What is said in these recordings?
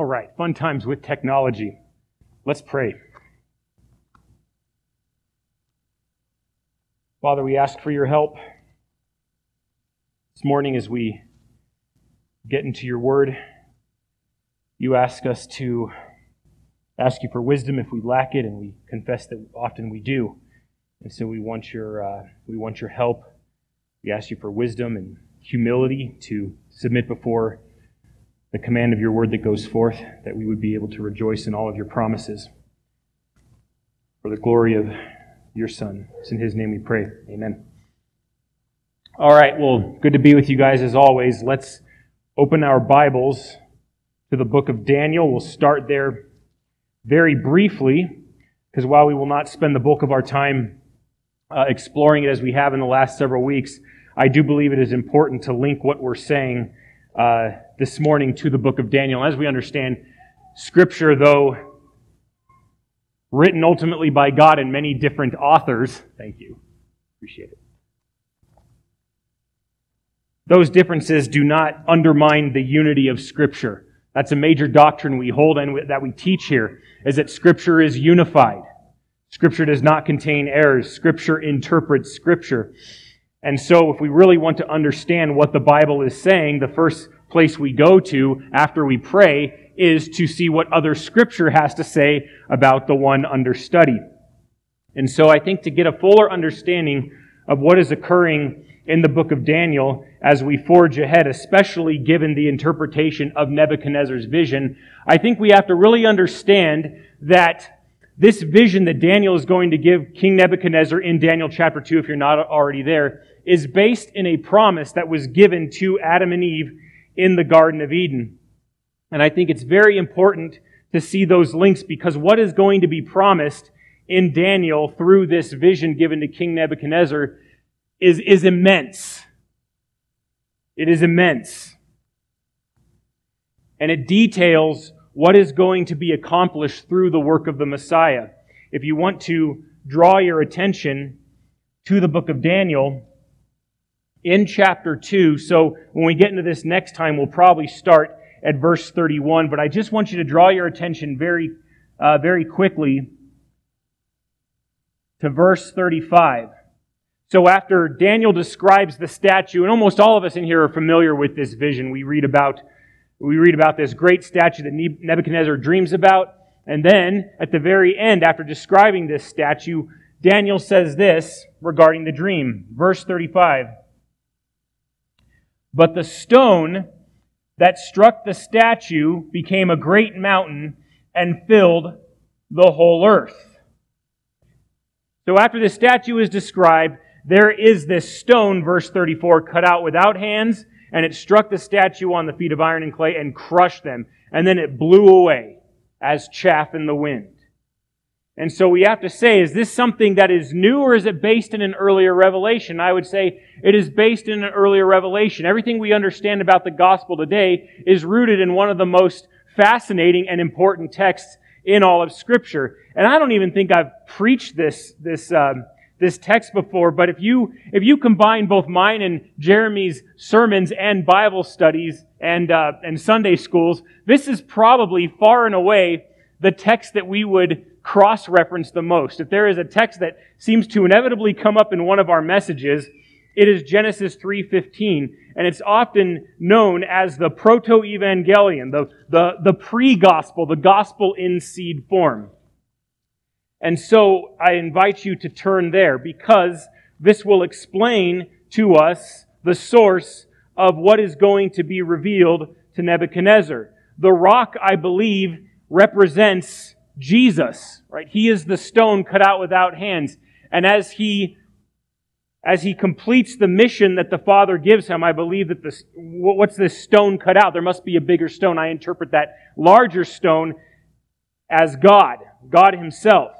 All right, fun times with technology. Let's pray. Father, we ask for your help this morning as we get into your word. You ask us to ask you for wisdom if we lack it, and we confess that often we do. And so we want your, uh, we want your help. We ask you for wisdom and humility to submit before the command of your word that goes forth, that we would be able to rejoice in all of your promises. For the glory of your Son. It's in his name we pray. Amen. All right, well, good to be with you guys as always. Let's open our Bibles to the book of Daniel. We'll start there very briefly, because while we will not spend the bulk of our time uh, exploring it as we have in the last several weeks, I do believe it is important to link what we're saying uh, this morning to the book of Daniel. As we understand, Scripture, though written ultimately by God and many different authors, thank you, appreciate it. Those differences do not undermine the unity of Scripture. That's a major doctrine we hold and that we teach here, is that Scripture is unified. Scripture does not contain errors. Scripture interprets Scripture. And so, if we really want to understand what the Bible is saying, the first place we go to after we pray is to see what other Scripture has to say about the one under study. And so, I think to get a fuller understanding of what is occurring in the book of Daniel as we forge ahead, especially given the interpretation of Nebuchadnezzar's vision, I think we have to really understand that this vision that Daniel is going to give King Nebuchadnezzar in Daniel chapter 2, if you're not already there, is based in a promise that was given to Adam and Eve in the Garden of Eden. And I think it's very important to see those links because what is going to be promised in Daniel through this vision given to King Nebuchadnezzar is, is immense. It is immense. And it details what is going to be accomplished through the work of the Messiah. If you want to draw your attention to the book of Daniel, in chapter 2, so when we get into this next time, we'll probably start at verse 31, but I just want you to draw your attention very, uh, very quickly to verse 35. So after Daniel describes the statue, and almost all of us in here are familiar with this vision, we read about we read about this great statue that Nebuchadnezzar dreams about. And then, at the very end, after describing this statue, Daniel says this regarding the dream. Verse 35. But the stone that struck the statue became a great mountain and filled the whole earth. So after the statue is described, there is this stone, verse 34, cut out without hands and it struck the statue on the feet of iron and clay and crushed them. And then it blew away as chaff in the wind. And so we have to say, is this something that is new or is it based in an earlier revelation? I would say it is based in an earlier revelation. Everything we understand about the gospel today is rooted in one of the most fascinating and important texts in all of scripture. And I don't even think I've preached this, this, um, this text before, but if you, if you combine both mine and Jeremy's sermons and Bible studies and, uh, and Sunday schools, this is probably far and away the text that we would cross-reference the most. If there is a text that seems to inevitably come up in one of our messages, it is Genesis 3.15, and it's often known as the proto-evangelium, the, the, the pre-gospel, the gospel in seed form. And so I invite you to turn there because this will explain to us the source of what is going to be revealed to Nebuchadnezzar. The rock, I believe, represents Jesus, right? He is the stone cut out without hands. And as he as he completes the mission that the Father gives him, I believe that this, what's this stone cut out? There must be a bigger stone. I interpret that larger stone as God, God Himself.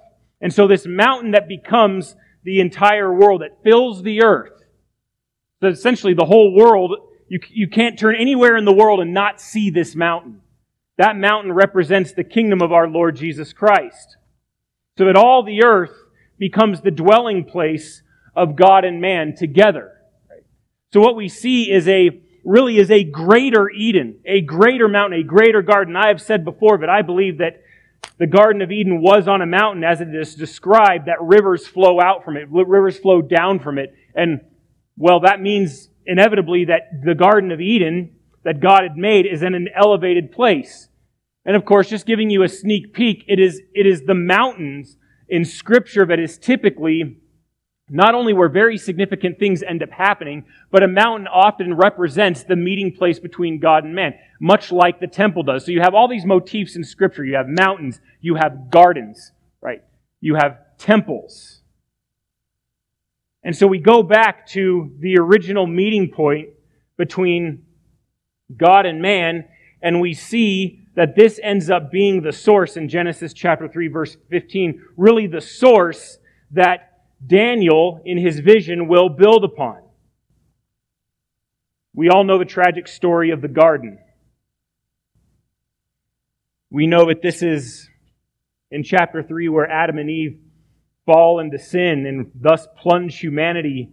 And so this mountain that becomes the entire world, that fills the earth, so essentially the whole world, you, you can't turn anywhere in the world and not see this mountain. That mountain represents the kingdom of our Lord Jesus Christ. So that all the earth becomes the dwelling place of God and man together. So what we see is a, really is a greater Eden, a greater mountain, a greater garden. I have said before, but I believe that the Garden of Eden was on a mountain as it is described, that rivers flow out from it, rivers flow down from it. And, well, that means inevitably that the Garden of Eden that God had made is in an elevated place. And of course, just giving you a sneak peek, it is, it is the mountains in Scripture that is typically not only where very significant things end up happening, but a mountain often represents the meeting place between God and man, much like the temple does. So you have all these motifs in Scripture. You have mountains, you have gardens, right? You have temples. And so we go back to the original meeting point between God and man, and we see that this ends up being the source in Genesis chapter 3, verse 15, really the source that Daniel, in his vision, will build upon. We all know the tragic story of the garden. We know that this is in chapter 3 where Adam and Eve fall into sin and thus plunge humanity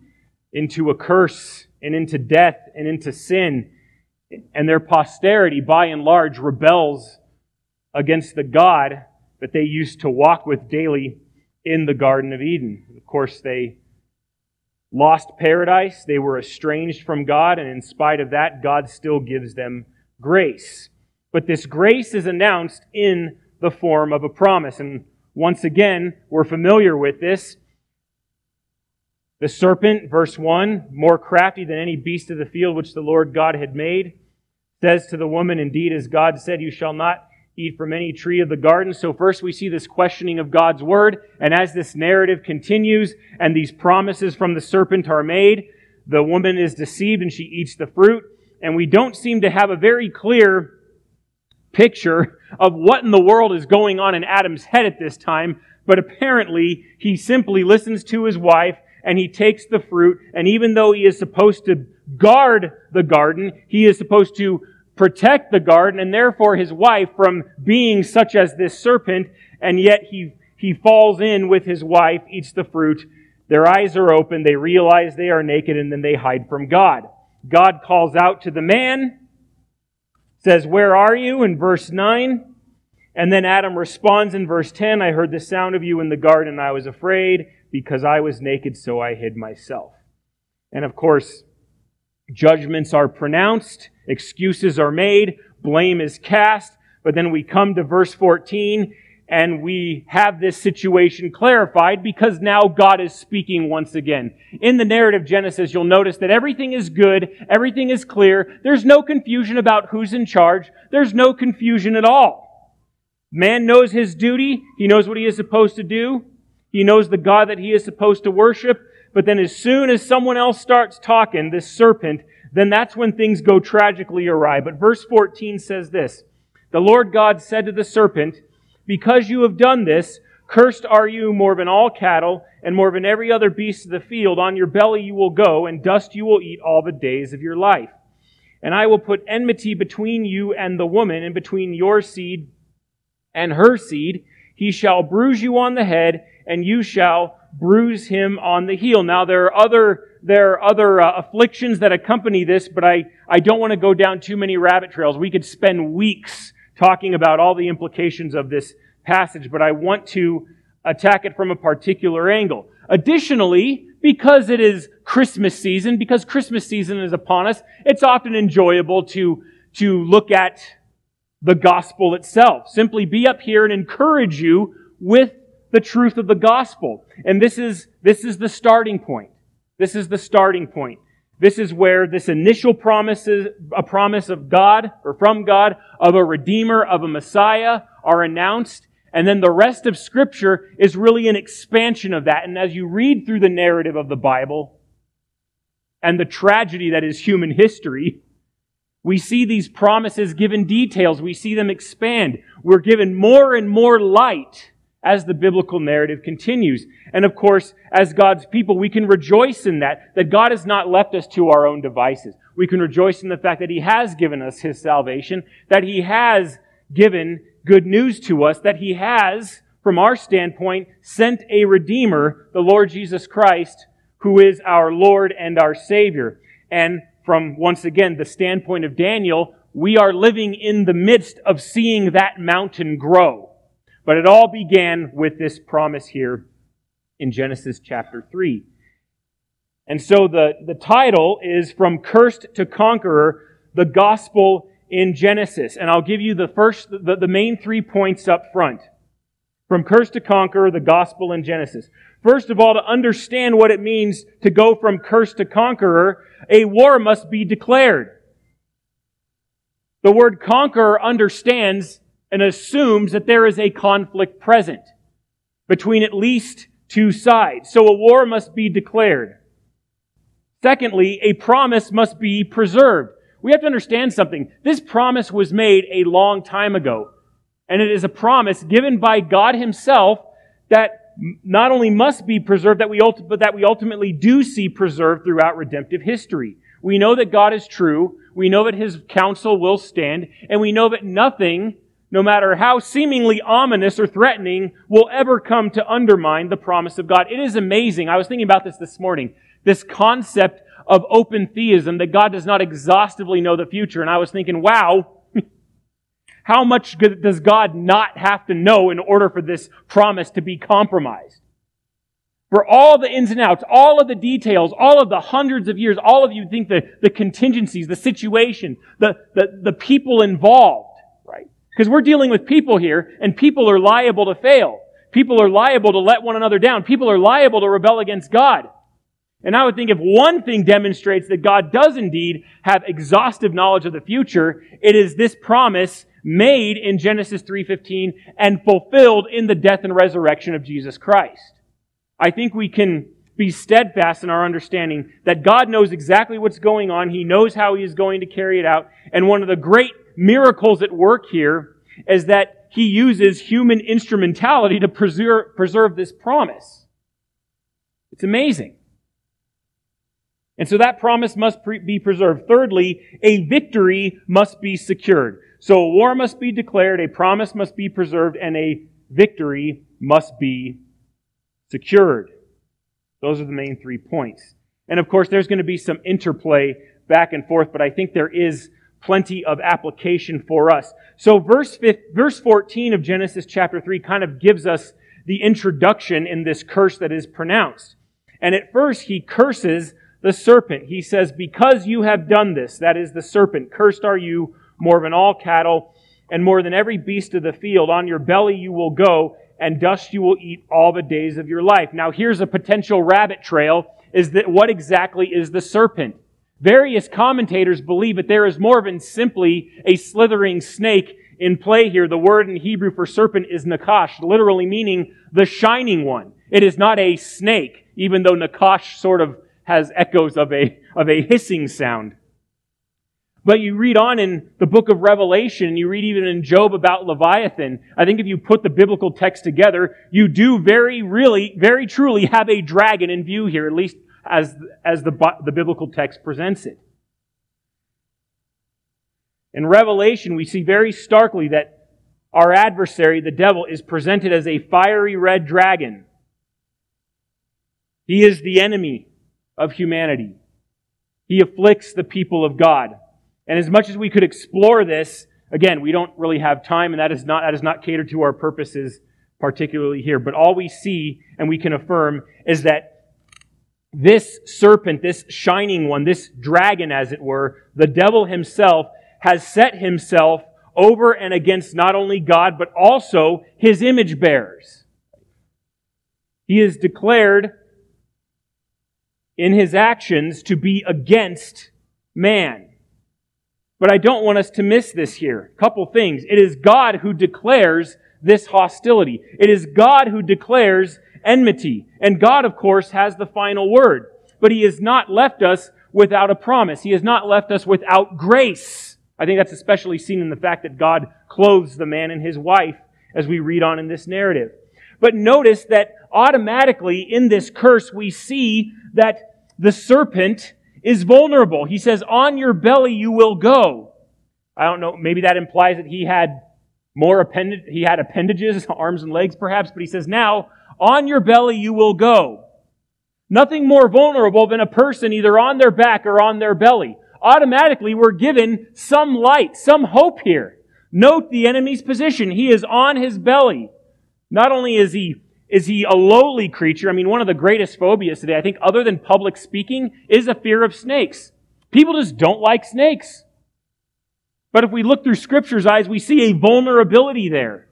into a curse and into death and into sin. And their posterity, by and large, rebels against the God that they used to walk with daily in the Garden of Eden. Of course, they lost paradise, they were estranged from God, and in spite of that, God still gives them grace. But this grace is announced in the form of a promise. And once again, we're familiar with this. The serpent, verse 1, more crafty than any beast of the field which the Lord God had made, says to the woman, Indeed, as God said, You shall not eat from any tree of the garden. So first we see this questioning of God's word. And as this narrative continues and these promises from the serpent are made, the woman is deceived and she eats the fruit. And we don't seem to have a very clear picture of what in the world is going on in Adam's head at this time. But apparently he simply listens to his wife and he takes the fruit. And even though he is supposed to guard the garden, he is supposed to protect the garden and therefore his wife from being such as this serpent, and yet he, he falls in with his wife, eats the fruit. Their eyes are open, they realize they are naked, and then they hide from God. God calls out to the man, says, Where are you? in verse 9. And then Adam responds in verse 10, I heard the sound of you in the garden, I was afraid because I was naked, so I hid myself. And of course, judgments are pronounced Excuses are made, blame is cast, but then we come to verse 14 and we have this situation clarified because now God is speaking once again. In the narrative Genesis, you'll notice that everything is good, everything is clear, there's no confusion about who's in charge, there's no confusion at all. Man knows his duty, he knows what he is supposed to do, he knows the God that he is supposed to worship, but then as soon as someone else starts talking, this serpent then that's when things go tragically awry. But verse 14 says this The Lord God said to the serpent, Because you have done this, cursed are you more than all cattle, and more than every other beast of the field. On your belly you will go, and dust you will eat all the days of your life. And I will put enmity between you and the woman, and between your seed and her seed. He shall bruise you on the head, and you shall bruise him on the heel. Now there are other there are other uh, afflictions that accompany this, but I, I don't want to go down too many rabbit trails. We could spend weeks talking about all the implications of this passage, but I want to attack it from a particular angle. Additionally, because it is Christmas season, because Christmas season is upon us, it's often enjoyable to, to look at the gospel itself. Simply be up here and encourage you with the truth of the gospel. And this is, this is the starting point. This is the starting point. This is where this initial promise is, a promise of God or from God of a redeemer, of a Messiah are announced. And then the rest of scripture is really an expansion of that. And as you read through the narrative of the Bible and the tragedy that is human history, we see these promises given details. We see them expand. We're given more and more light as the biblical narrative continues. And of course, as God's people, we can rejoice in that, that God has not left us to our own devices. We can rejoice in the fact that He has given us His salvation, that He has given good news to us, that He has, from our standpoint, sent a Redeemer, the Lord Jesus Christ, who is our Lord and our Savior. And from, once again, the standpoint of Daniel, we are living in the midst of seeing that mountain grow. But it all began with this promise here in Genesis chapter 3. And so the, the title is From Cursed to Conqueror, the Gospel in Genesis. And I'll give you the first, the, the main three points up front. From Cursed to Conqueror, the Gospel in Genesis. First of all, to understand what it means to go from curse to conqueror, a war must be declared. The word conqueror understands and assumes that there is a conflict present between at least two sides. So a war must be declared. Secondly, a promise must be preserved. We have to understand something. This promise was made a long time ago. And it is a promise given by God Himself that not only must be preserved, that we, but that we ultimately do see preserved throughout redemptive history. We know that God is true. We know that His counsel will stand. And we know that nothing, no matter how seemingly ominous or threatening, will ever come to undermine the promise of God. It is amazing. I was thinking about this this morning. This concept of open theism, that God does not exhaustively know the future. And I was thinking, wow, how much does God not have to know in order for this promise to be compromised? For all the ins and outs, all of the details, all of the hundreds of years, all of you think the, the contingencies, the situation, the, the, the people involved? Because we're dealing with people here, and people are liable to fail. People are liable to let one another down. People are liable to rebel against God. And I would think if one thing demonstrates that God does indeed have exhaustive knowledge of the future, it is this promise made in Genesis 3:15 and fulfilled in the death and resurrection of Jesus Christ. I think we can be steadfast in our understanding that God knows exactly what's going on. He knows how He is going to carry it out. And one of the great miracles at work here is that He uses human instrumentality to preserve, preserve this promise. It's amazing. And so that promise must pre- be preserved. Thirdly, a victory must be secured. So a war must be declared, a promise must be preserved, and a victory must be secured. Those are the main three points. And of course, there's going to be some interplay back and forth, but I think there is plenty of application for us. So verse, verse 14 of Genesis chapter 3 kind of gives us the introduction in this curse that is pronounced. And at first, he curses the serpent. He says, Because you have done this, that is the serpent, cursed are you more than all cattle, and more than every beast of the field. On your belly you will go, and dust you will eat all the days of your life. Now here's a potential rabbit trail, is that what exactly is the serpent? Various commentators believe that there is more than simply a slithering snake in play here. The word in Hebrew for serpent is nakash, literally meaning the shining one. It is not a snake, even though nakash sort of has echoes of a, of a hissing sound. But you read on in the book of Revelation, you read even in Job about Leviathan. I think if you put the biblical text together, you do very, really, very truly have a dragon in view here, at least as, as the, the biblical text presents it. In Revelation, we see very starkly that our adversary, the devil, is presented as a fiery red dragon. He is the enemy of humanity. He afflicts the people of God. And as much as we could explore this, again, we don't really have time, and that is not, that is not catered to our purposes particularly here. But all we see and we can affirm is that this serpent, this shining one, this dragon, as it were, the devil himself has set himself over and against not only God, but also his image bearers. He is declared in his actions to be against man. But I don't want us to miss this here. Couple things. It is God who declares this hostility. It is God who declares enmity. And God, of course, has the final word. But He has not left us without a promise. He has not left us without grace. I think that's especially seen in the fact that God clothes the man and his wife as we read on in this narrative. But notice that automatically in this curse we see that the serpent is vulnerable. He says, on your belly you will go. I don't know, maybe that implies that he had more appendage, he had appendages, arms and legs perhaps, but he says, now, on your belly you will go. Nothing more vulnerable than a person either on their back or on their belly. automatically we're given some light, some hope here. Note the enemy's position. He is on his belly. Not only is he is he a lowly creature? I mean, one of the greatest phobias today, I think, other than public speaking, is a fear of snakes. People just don't like snakes. But if we look through Scripture's eyes, we see a vulnerability there.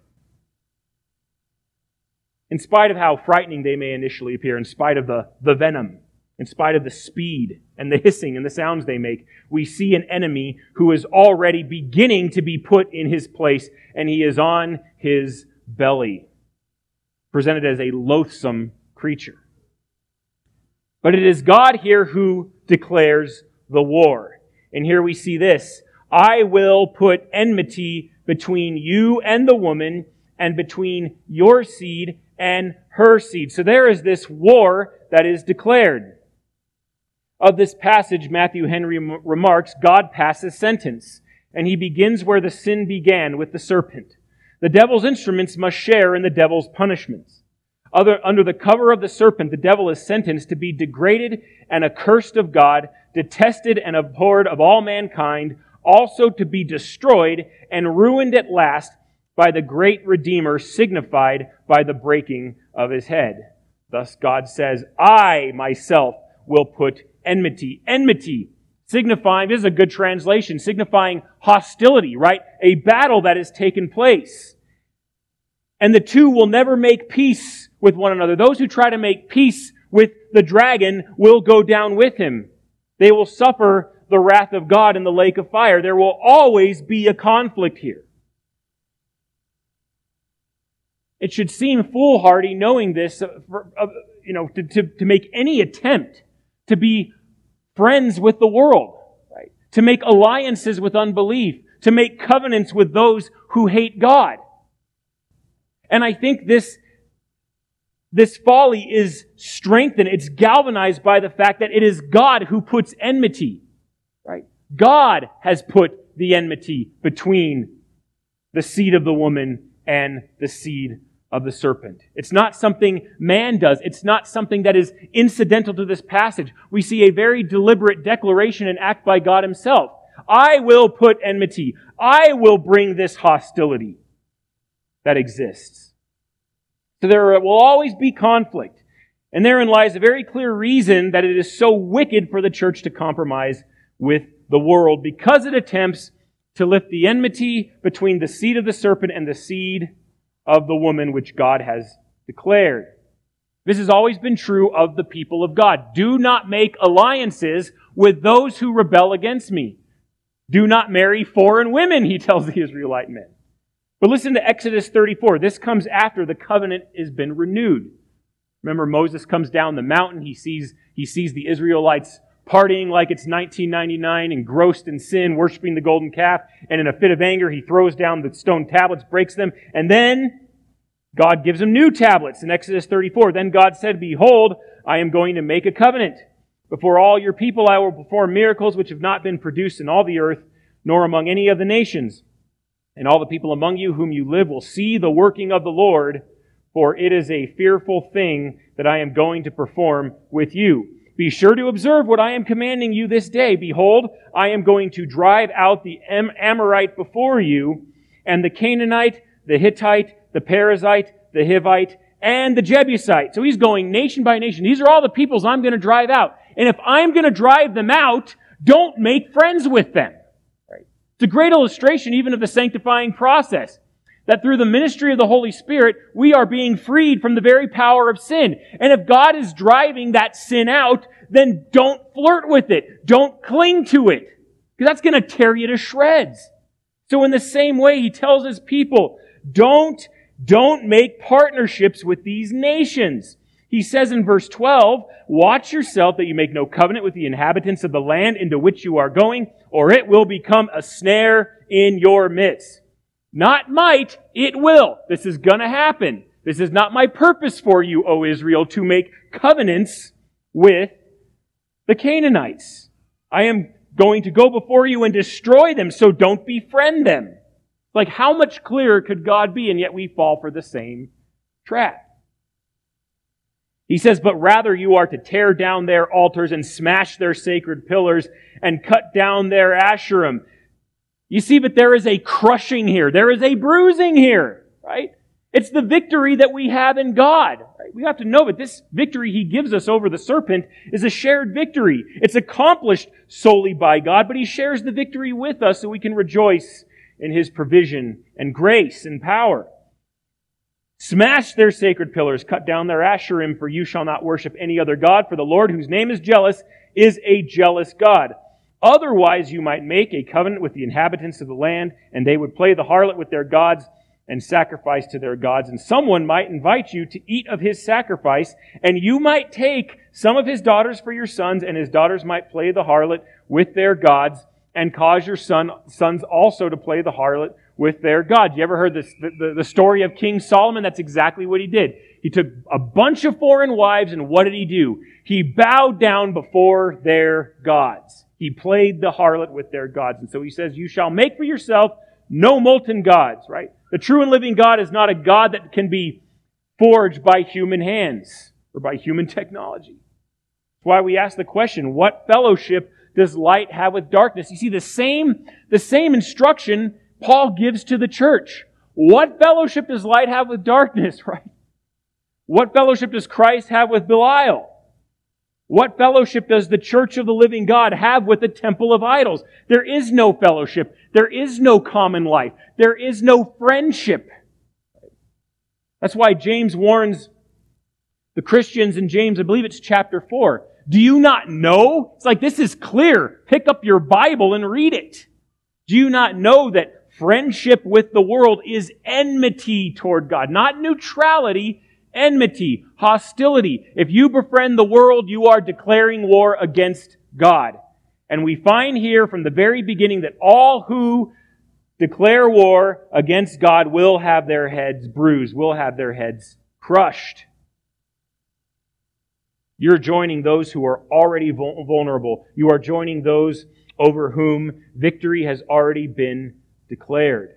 In spite of how frightening they may initially appear, in spite of the, the venom, in spite of the speed and the hissing and the sounds they make, we see an enemy who is already beginning to be put in his place, and he is on his belly presented as a loathsome creature. But it is God here who declares the war. And here we see this I will put enmity between you and the woman, and between your seed and her seed. So there is this war that is declared. Of this passage, Matthew Henry remarks, God passes sentence, and he begins where the sin began with the serpent. The devil's instruments must share in the devil's punishments. Other, under the cover of the serpent, the devil is sentenced to be degraded and accursed of God, detested and abhorred of all mankind, also to be destroyed and ruined at last by the great Redeemer signified by the breaking of his head. Thus God says, I myself will put enmity. Enmity signifying, this is a good translation, signifying hostility, right? A battle that has taken place and the two will never make peace with one another. Those who try to make peace with the dragon will go down with him. They will suffer the wrath of God in the lake of fire. There will always be a conflict here. It should seem foolhardy knowing this, uh, for, uh, you know, to, to, to make any attempt to be friends with the world, right? To make alliances with unbelief, to make covenants with those who hate God. And I think this, this folly is strengthened. It's galvanized by the fact that it is God who puts enmity, right? God has put the enmity between the seed of the woman and the seed of the serpent. It's not something man does. It's not something that is incidental to this passage. We see a very deliberate declaration and act by God himself. I will put enmity. I will bring this hostility that exists. So there will always be conflict. And therein lies a very clear reason that it is so wicked for the church to compromise with the world because it attempts to lift the enmity between the seed of the serpent and the seed of the woman which God has declared. This has always been true of the people of God. Do not make alliances with those who rebel against me. Do not marry foreign women, he tells the Israelite men. But listen to Exodus 34. This comes after the covenant has been renewed. Remember, Moses comes down the mountain. He sees, he sees the Israelites partying like it's 1999, engrossed in sin, worshiping the golden calf. And in a fit of anger, he throws down the stone tablets, breaks them. And then God gives him new tablets in Exodus 34. Then God said, Behold, I am going to make a covenant. Before all your people, I will perform miracles which have not been produced in all the earth, nor among any of the nations and all the people among you whom you live will see the working of the Lord, for it is a fearful thing that I am going to perform with you. Be sure to observe what I am commanding you this day. Behold, I am going to drive out the Am- Amorite before you, and the Canaanite, the Hittite, the Perizzite, the Hivite, and the Jebusite. So he's going nation by nation. These are all the peoples I'm going to drive out. And if I'm going to drive them out, don't make friends with them. It's a great illustration even of the sanctifying process. That through the ministry of the Holy Spirit, we are being freed from the very power of sin. And if God is driving that sin out, then don't flirt with it. Don't cling to it. Because that's going to tear you to shreds. So in the same way, he tells his people, don't, don't make partnerships with these nations. He says in verse 12, Watch yourself that you make no covenant with the inhabitants of the land into which you are going, or it will become a snare in your midst. Not might, it will. This is gonna happen. This is not my purpose for you, O Israel, to make covenants with the Canaanites. I am going to go before you and destroy them, so don't befriend them. Like, how much clearer could God be? And yet we fall for the same trap. He says, but rather you are to tear down their altars and smash their sacred pillars and cut down their asherim. You see, but there is a crushing here. There is a bruising here, right? It's the victory that we have in God. Right? We have to know that this victory He gives us over the serpent is a shared victory. It's accomplished solely by God, but He shares the victory with us so we can rejoice in His provision and grace and power. Smash their sacred pillars, cut down their asherim, for you shall not worship any other God, for the Lord, whose name is jealous, is a jealous God. Otherwise, you might make a covenant with the inhabitants of the land, and they would play the harlot with their gods and sacrifice to their gods. And someone might invite you to eat of his sacrifice, and you might take some of his daughters for your sons, and his daughters might play the harlot with their gods, and cause your son, sons also to play the harlot with their God. You ever heard this, the, the, the story of King Solomon? That's exactly what he did. He took a bunch of foreign wives, and what did he do? He bowed down before their gods. He played the harlot with their gods. And so he says, You shall make for yourself no molten gods, right? The true and living God is not a God that can be forged by human hands or by human technology. That's why we ask the question, what fellowship does light have with darkness? You see, the same, the same instruction Paul gives to the church. What fellowship does light have with darkness, right? What fellowship does Christ have with Belial? What fellowship does the church of the living God have with the temple of idols? There is no fellowship. There is no common life. There is no friendship. That's why James warns the Christians in James, I believe it's chapter 4. Do you not know? It's like, this is clear. Pick up your Bible and read it. Do you not know that Friendship with the world is enmity toward God, not neutrality, enmity, hostility. If you befriend the world, you are declaring war against God. And we find here from the very beginning that all who declare war against God will have their heads bruised, will have their heads crushed. You're joining those who are already vulnerable. You are joining those over whom victory has already been declared.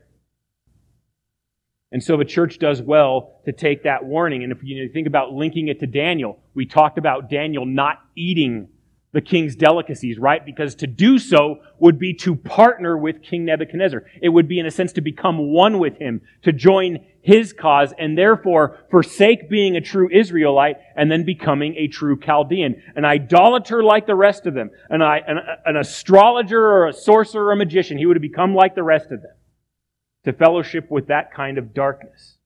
And so the church does well to take that warning. And if you think about linking it to Daniel, we talked about Daniel not eating the king's delicacies, right? Because to do so would be to partner with King Nebuchadnezzar. It would be, in a sense, to become one with him, to join his cause, and therefore forsake being a true Israelite and then becoming a true Chaldean. An idolater like the rest of them, an, an, an astrologer or a sorcerer or a magician. He would have become like the rest of them to fellowship with that kind of darkness.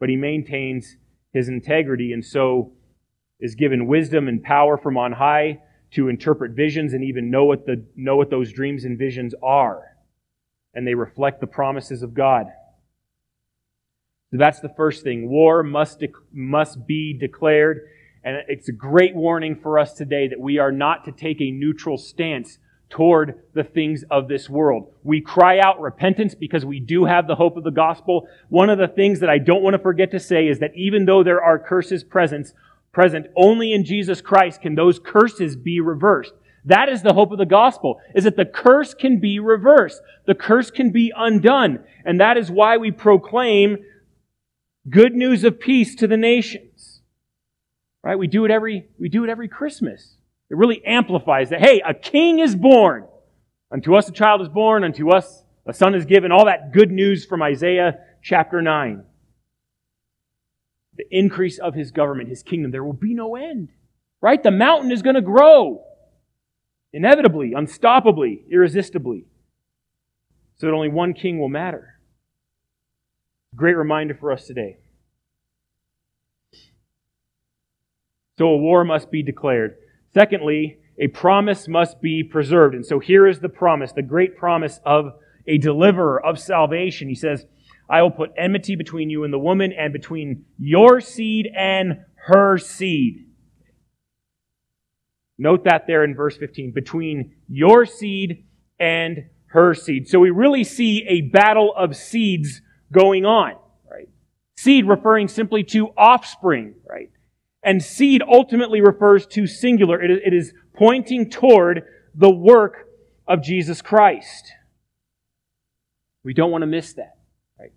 But he maintains his integrity and so is given wisdom and power from on high to interpret visions and even know what, the, know what those dreams and visions are. And they reflect the promises of God. So that's the first thing. War must, must be declared. And it's a great warning for us today that we are not to take a neutral stance toward the things of this world. We cry out repentance because we do have the hope of the gospel. One of the things that I don't want to forget to say is that even though there are curses present, present. Only in Jesus Christ can those curses be reversed. That is the hope of the gospel, is that the curse can be reversed. The curse can be undone. And that is why we proclaim good news of peace to the nations. Right? We do it every, we do it every Christmas. It really amplifies that, hey, a king is born. Unto us a child is born, unto us a son is given. All that good news from Isaiah chapter 9 the increase of his government, his kingdom. There will be no end. Right? The mountain is going to grow. Inevitably, unstoppably, irresistibly. So that only one king will matter. Great reminder for us today. So a war must be declared. Secondly, a promise must be preserved. And so here is the promise, the great promise of a deliverer of salvation. He says, I will put enmity between you and the woman, and between your seed and her seed. Note that there in verse 15. Between your seed and her seed. So we really see a battle of seeds going on, right? Seed referring simply to offspring, right? And seed ultimately refers to singular. It is pointing toward the work of Jesus Christ. We don't want to miss that. Right?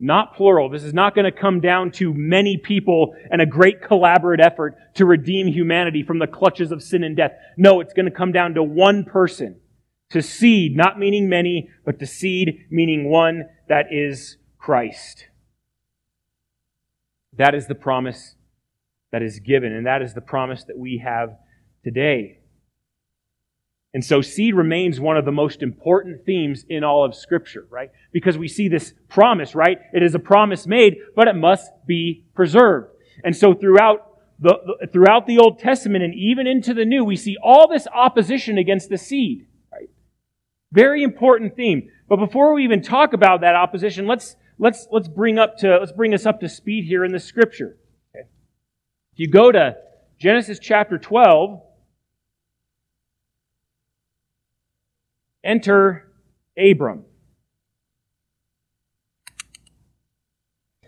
not plural. This is not going to come down to many people and a great collaborative effort to redeem humanity from the clutches of sin and death. No, it's going to come down to one person. To seed, not meaning many, but to seed meaning one that is Christ. That is the promise that is given, and that is the promise that we have today. And so seed remains one of the most important themes in all of Scripture, right? Because we see this promise, right? It is a promise made, but it must be preserved. And so throughout the, throughout the Old Testament and even into the New, we see all this opposition against the seed, right? Very important theme. But before we even talk about that opposition, let's, let's, let's bring up to, let's bring us up to speed here in the Scripture. If you go to Genesis chapter 12, Enter Abram.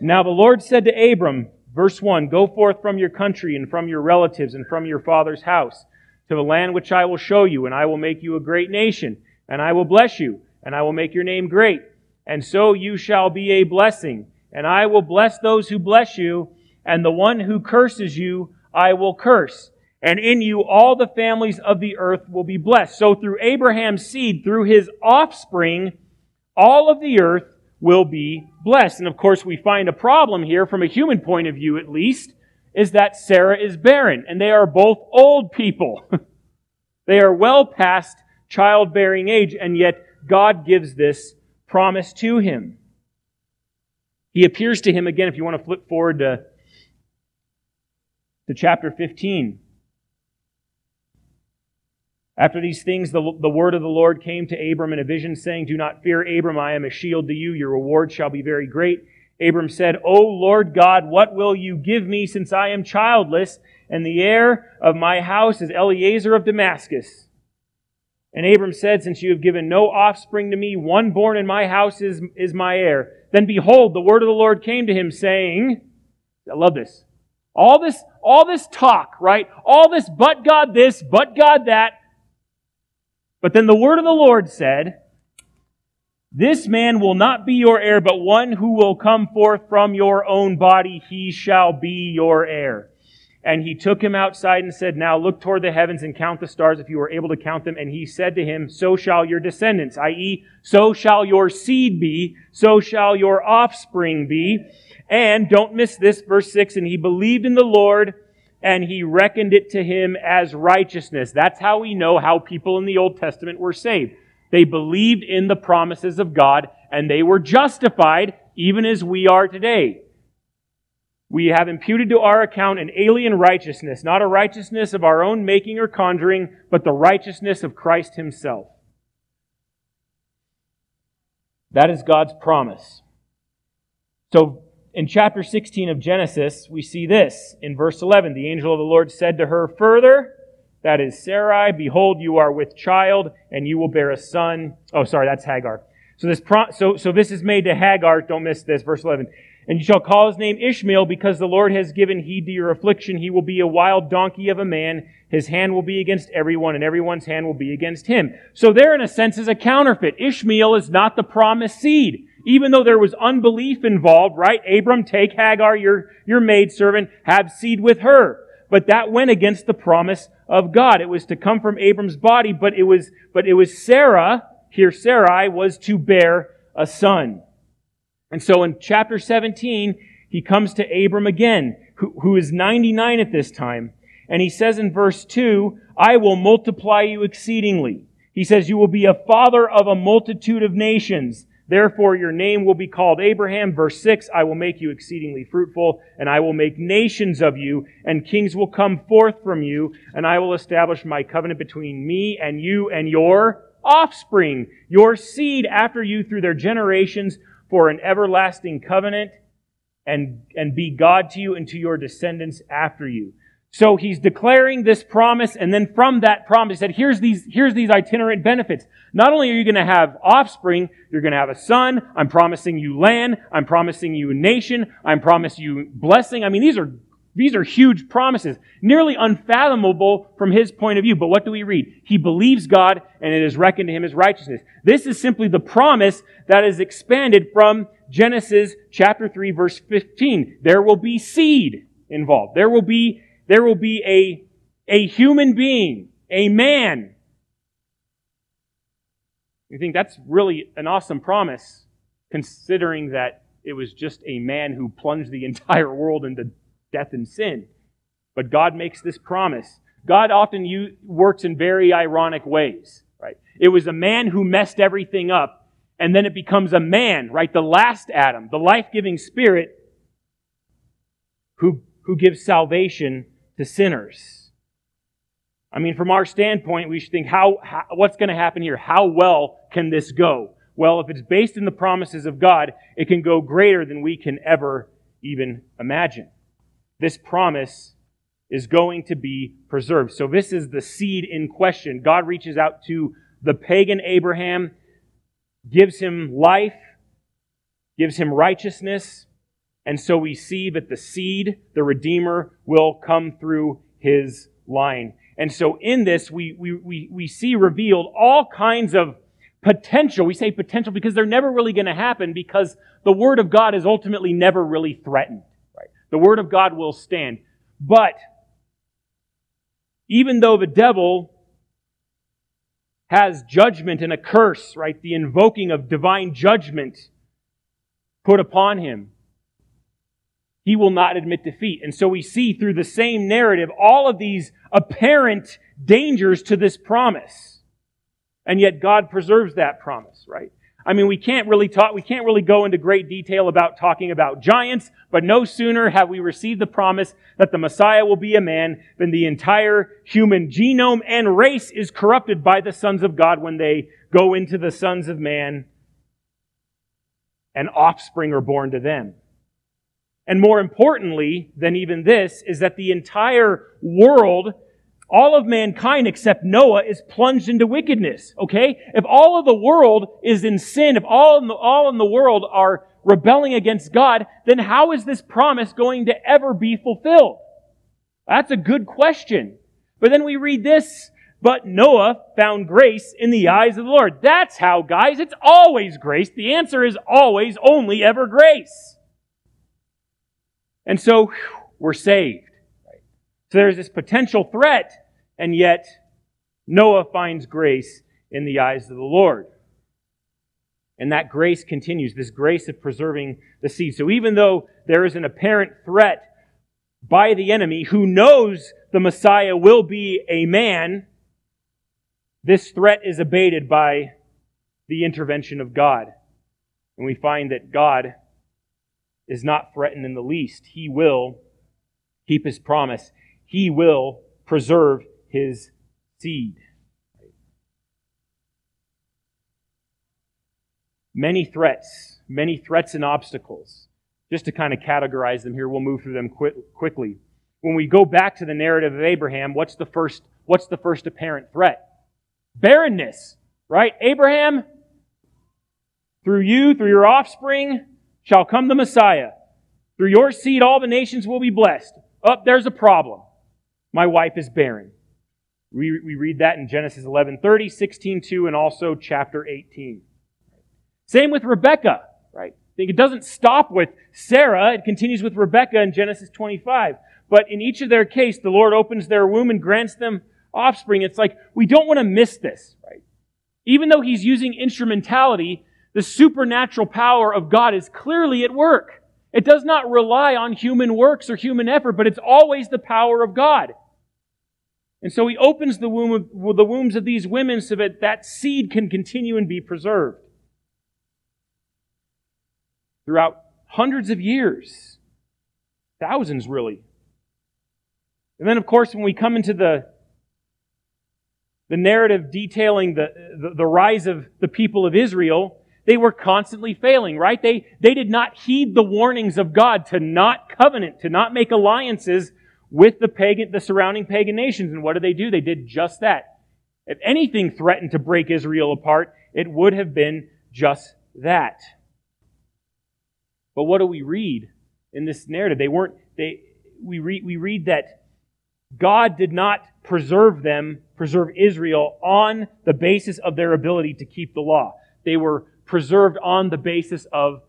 Now the Lord said to Abram, verse 1, Go forth from your country and from your relatives and from your father's house to the land which I will show you, and I will make you a great nation, and I will bless you, and I will make your name great, and so you shall be a blessing. And I will bless those who bless you, and the one who curses you I will curse and in you all the families of the earth will be blessed. So through Abraham's seed, through his offspring, all of the earth will be blessed. And of course, we find a problem here from a human point of view, at least, is that Sarah is barren, and they are both old people. they are well past childbearing age, and yet God gives this promise to him. He appears to him again, if you want to flip forward to, to chapter 15. After these things, the, the word of the Lord came to Abram in a vision, saying, Do not fear, Abram, I am a shield to you. Your reward shall be very great. Abram said, O Lord God, what will you give me since I am childless, and the heir of my house is Eliezer of Damascus? And Abram said, Since you have given no offspring to me, one born in my house is, is my heir. Then behold, the word of the Lord came to him, saying, I love this. All this, all this talk, right? All this, but God this, but God that. But then the word of the Lord said, This man will not be your heir, but one who will come forth from your own body, he shall be your heir. And he took him outside and said, Now look toward the heavens and count the stars if you are able to count them. And he said to him, So shall your descendants, i.e., so shall your seed be, so shall your offspring be. And don't miss this, verse 6, and he believed in the Lord, and he reckoned it to him as righteousness. That's how we know how people in the Old Testament were saved. They believed in the promises of God and they were justified even as we are today. We have imputed to our account an alien righteousness, not a righteousness of our own making or conjuring, but the righteousness of Christ himself. That is God's promise. So in chapter 16 of Genesis, we see this. In verse 11, the angel of the Lord said to her further, that is Sarai, behold, you are with child, and you will bear a son. Oh, sorry, that's Hagar. So this, pro- so, so this is made to Hagar. Don't miss this. Verse 11. And you shall call his name Ishmael because the Lord has given heed to your affliction. He will be a wild donkey of a man. His hand will be against everyone and everyone's hand will be against him. So there in a sense is a counterfeit. Ishmael is not the promised seed even though there was unbelief involved, right? Abram, take Hagar, your, your maidservant, have seed with her. But that went against the promise of God. It was to come from Abram's body, but it was, but it was Sarah, here Sarai, was to bear a son. And so in chapter 17, he comes to Abram again, who, who is 99 at this time. And he says in verse 2, I will multiply you exceedingly. He says, You will be a father of a multitude of nations. Therefore, your name will be called Abraham. Verse 6, I will make you exceedingly fruitful, and I will make nations of you, and kings will come forth from you, and I will establish my covenant between me and you and your offspring, your seed after you through their generations, for an everlasting covenant, and, and be God to you and to your descendants after you. So he's declaring this promise, and then from that promise, he said, here's these, here's these itinerant benefits. Not only are you going to have offspring, you're going to have a son. I'm promising you land. I'm promising you a nation. I'm promising you blessing. I mean, these are, these are huge promises, nearly unfathomable from his point of view. But what do we read? He believes God, and it is reckoned to him as righteousness. This is simply the promise that is expanded from Genesis chapter 3 verse 15. There will be seed involved. There will be, there will be a, a human being, a man. You think that's really an awesome promise, considering that it was just a man who plunged the entire world into death and sin. But God makes this promise. God often works in very ironic ways, right? It was a man who messed everything up, and then it becomes a man, right? The last Adam, the life-giving spirit who, who gives salvation to sinners. I mean, from our standpoint, we should think, how, how what's going to happen here? How well can this go? Well, if it's based in the promises of God, it can go greater than we can ever even imagine. This promise is going to be preserved. So this is the seed in question. God reaches out to the pagan Abraham, gives him life, gives him righteousness, and so we see that the seed, the Redeemer, will come through his line. And so in this, we, we, we, we see revealed all kinds of potential. We say potential because they're never really going to happen because the Word of God is ultimately never really threatened. Right? The Word of God will stand. But even though the devil has judgment and a curse, right? The invoking of divine judgment put upon him. He will not admit defeat. And so we see through the same narrative all of these apparent dangers to this promise. And yet God preserves that promise, right? I mean, we can't really talk, we can't really go into great detail about talking about giants, but no sooner have we received the promise that the Messiah will be a man than the entire human genome and race is corrupted by the sons of God when they go into the sons of man and offspring are born to them. And more importantly than even this is that the entire world all of mankind except Noah is plunged into wickedness. Okay? If all of the world is in sin, if all in the, all in the world are rebelling against God, then how is this promise going to ever be fulfilled? That's a good question. But then we read this, but Noah found grace in the eyes of the Lord. That's how, guys, it's always grace. The answer is always, only ever grace. And so, we're saved. So there's this potential threat, and yet Noah finds grace in the eyes of the Lord. And that grace continues, this grace of preserving the seed. So even though there is an apparent threat by the enemy who knows the Messiah will be a man, this threat is abated by the intervention of God. And we find that God is not threatened in the least. He will keep his promise he will preserve his seed. Many threats, many threats and obstacles. Just to kind of categorize them here, we'll move through them quickly. When we go back to the narrative of Abraham, what's the first, what's the first apparent threat? Barrenness, right? Abraham, through you, through your offspring, shall come the Messiah. Through your seed, all the nations will be blessed. Up, oh, there's a problem my wife is barren. We, we read that in Genesis 11, 30, 16, 2, and also chapter 18. Same with Rebecca, right? I think it doesn't stop with Sarah. It continues with Rebecca in Genesis 25. But in each of their case, the Lord opens their womb and grants them offspring. It's like, we don't want to miss this, right? Even though he's using instrumentality, the supernatural power of God is clearly at work. It does not rely on human works or human effort, but it's always the power of God. And so he opens the, womb of, the wombs of these women so that that seed can continue and be preserved. Throughout hundreds of years, thousands really. And then, of course, when we come into the, the narrative detailing the, the, the rise of the people of Israel, they were constantly failing, right? They, they did not heed the warnings of God to not covenant, to not make alliances with the pagan, the surrounding pagan nations. And what did they do? They did just that. If anything threatened to break Israel apart, it would have been just that. But what do we read in this narrative? They weren't, they, we read, we read that God did not preserve them, preserve Israel on the basis of their ability to keep the law. They were preserved on the basis of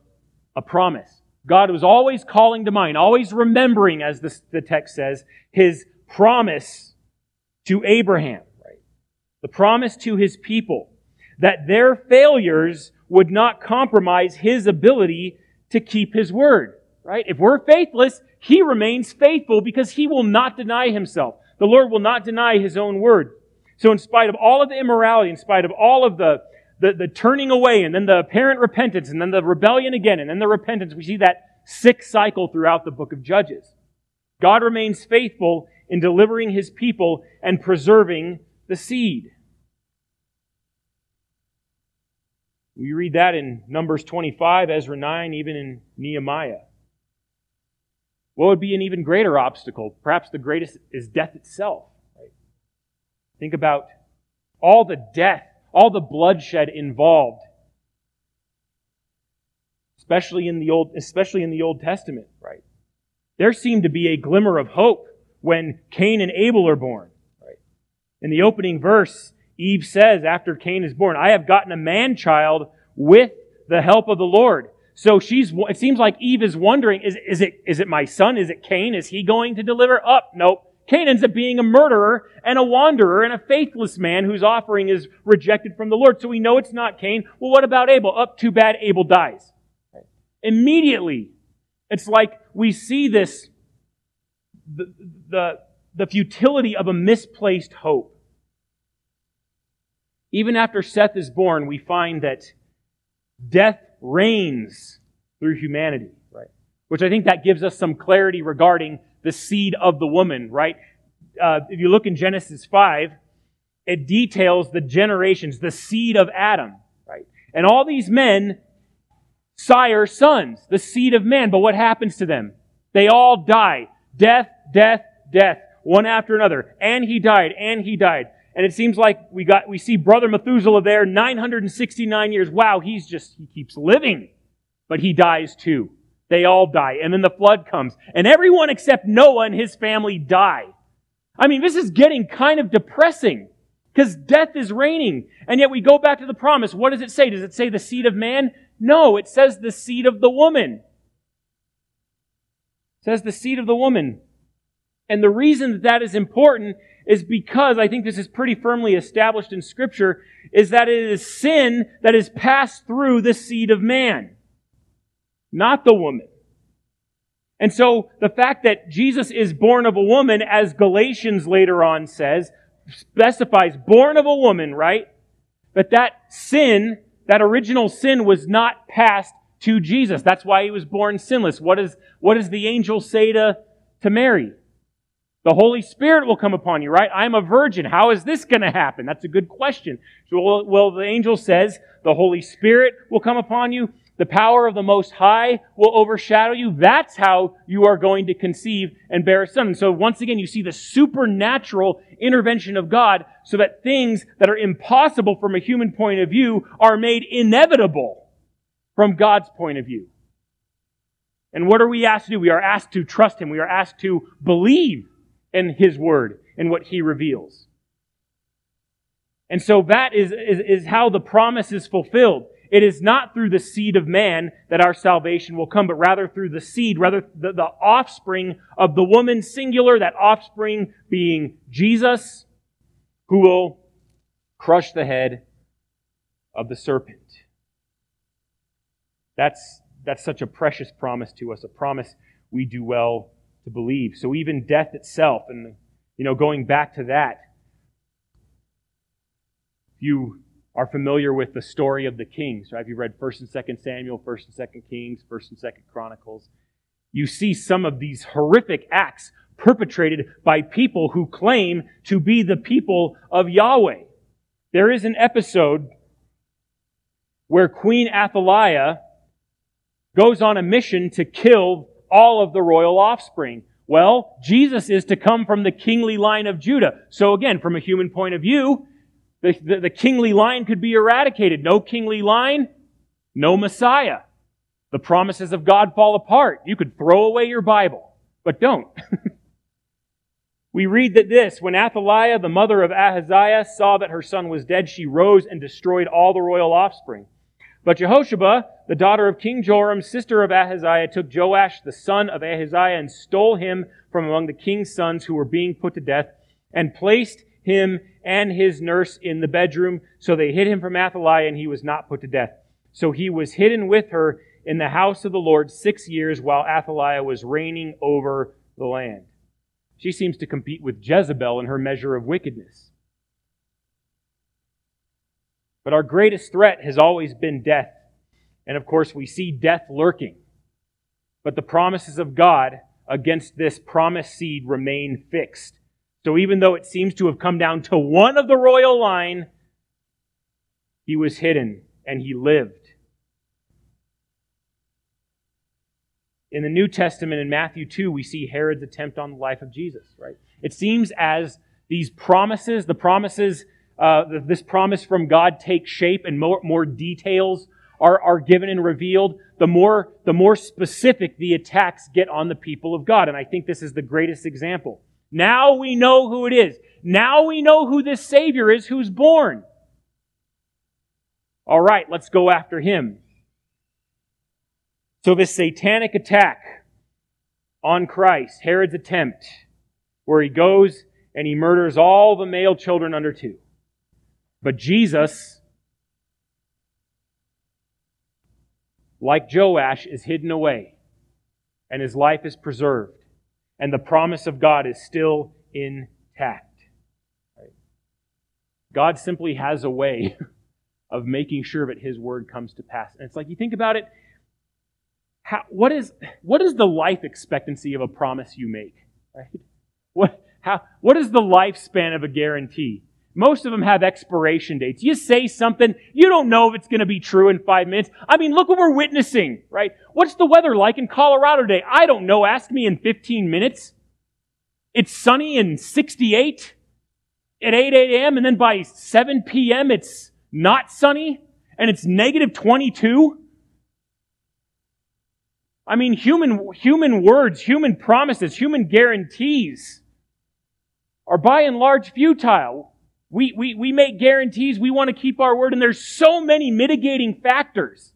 a promise. God was always calling to mind, always remembering, as the, the text says, his promise to Abraham, right? The promise to his people that their failures would not compromise his ability to keep his word, right? If we're faithless, he remains faithful because he will not deny himself. The Lord will not deny his own word. So in spite of all of the immorality, in spite of all of the, the, the turning away and then the apparent repentance and then the rebellion again and then the repentance, we see that sick cycle throughout the book of Judges. God remains faithful in delivering his people and preserving the seed. We read that in Numbers 25, Ezra 9, even in Nehemiah. What would be an even greater obstacle? Perhaps the greatest is death itself. Right? Think about all the death, all the bloodshed involved, especially in the old, especially in the Old Testament. Right? There seemed to be a glimmer of hope when Cain and Abel are born. Right? In the opening verse, Eve says, after Cain is born, I have gotten a man child with the help of the Lord. So she's, it seems like Eve is wondering, is, is it, is it my son? Is it Cain? Is he going to deliver? Up? Nope. Cain ends up being a murderer and a wanderer and a faithless man whose offering is rejected from the Lord. So we know it's not Cain. Well, what about Abel? Up, oh, too bad Abel dies. Immediately, it's like we see this, the, the, the futility of a misplaced hope. Even after Seth is born, we find that death reigns through humanity, right? Which I think that gives us some clarity regarding the seed of the woman, right? Uh, if you look in Genesis 5, it details the generations, the seed of Adam, right? And all these men sire sons, the seed of man. But what happens to them? They all die. Death, death, death, one after another. And he died, and he died. And it seems like we got, we see brother Methuselah there, 969 years. Wow, he's just, he keeps living. But he dies too. They all die. And then the flood comes. And everyone except Noah and his family die. I mean, this is getting kind of depressing. Because death is reigning. And yet we go back to the promise. What does it say? Does it say the seed of man? No, it says the seed of the woman. It says the seed of the woman. And the reason that that is important is because I think this is pretty firmly established in scripture is that it is sin that is passed through the seed of man, not the woman. And so the fact that Jesus is born of a woman, as Galatians later on says, specifies born of a woman, right? But that sin, that original sin was not passed to Jesus. That's why he was born sinless. What, is, what does the angel say to, to Mary? The Holy Spirit will come upon you, right? I'm a virgin. How is this going to happen? That's a good question. So, well, well, the angel says the Holy Spirit will come upon you. The power of the Most High will overshadow you. That's how you are going to conceive and bear a son. So once again, you see the supernatural intervention of God so that things that are impossible from a human point of view are made inevitable from God's point of view. And what are we asked to do? We are asked to trust Him. We are asked to believe in His Word and what He reveals. And so that is, is, is how the promise is fulfilled. It is not through the seed of man that our salvation will come, but rather through the seed, rather the, the offspring of the woman singular, that offspring being Jesus, who will crush the head of the serpent. That's, that's such a precious promise to us, a promise we do well to believe. So even death itself, and you know, going back to that, if you are familiar with the story of the kings, right? If you read First and Second Samuel, First and Second Kings, First and Second Chronicles, you see some of these horrific acts perpetrated by people who claim to be the people of Yahweh. There is an episode where Queen Athaliah goes on a mission to kill all of the royal offspring. Well, Jesus is to come from the kingly line of Judah. So again, from a human point of view, the, the, the, kingly line could be eradicated. No kingly line, no Messiah. The promises of God fall apart. You could throw away your Bible, but don't. we read that this, when Athaliah, the mother of Ahaziah, saw that her son was dead, she rose and destroyed all the royal offspring. But Jehoshaphat the daughter of King Joram, sister of Ahaziah, took Joash, the son of Ahaziah, and stole him from among the king's sons who were being put to death, and placed him and his nurse in the bedroom. So they hid him from Athaliah, and he was not put to death. So he was hidden with her in the house of the Lord six years while Athaliah was reigning over the land. She seems to compete with Jezebel in her measure of wickedness. But our greatest threat has always been death. And of course, we see death lurking. But the promises of God against this promised seed remain fixed. So even though it seems to have come down to one of the royal line, he was hidden and he lived. In the New Testament, in Matthew 2, we see Herod's attempt on the life of Jesus, right? It seems as these promises, the promises, uh, this promise from God takes shape and more, more details are, are given and revealed, the more, the more specific the attacks get on the people of God. And I think this is the greatest example. Now we know who it is. Now we know who this Savior is who's born. All right, let's go after him. So, this satanic attack on Christ, Herod's attempt, where he goes and he murders all the male children under two. But Jesus, like Joash, is hidden away, and his life is preserved, and the promise of God is still intact. God simply has a way of making sure that his word comes to pass. And it's like you think about it, how, what is what is the life expectancy of a promise you make? Right? What how what is the lifespan of a guarantee? Most of them have expiration dates. You say something, you don't know if it's going to be true in five minutes. I mean, look what we're witnessing, right? What's the weather like in Colorado today? I don't know. Ask me in 15 minutes. It's sunny and 68 at 8 a.m. and then by 7 p.m. it's not sunny and it's negative 22. I mean, human, human words, human promises, human guarantees are by and large futile. We, we, we make guarantees, we want to keep our word, and there's so many mitigating factors.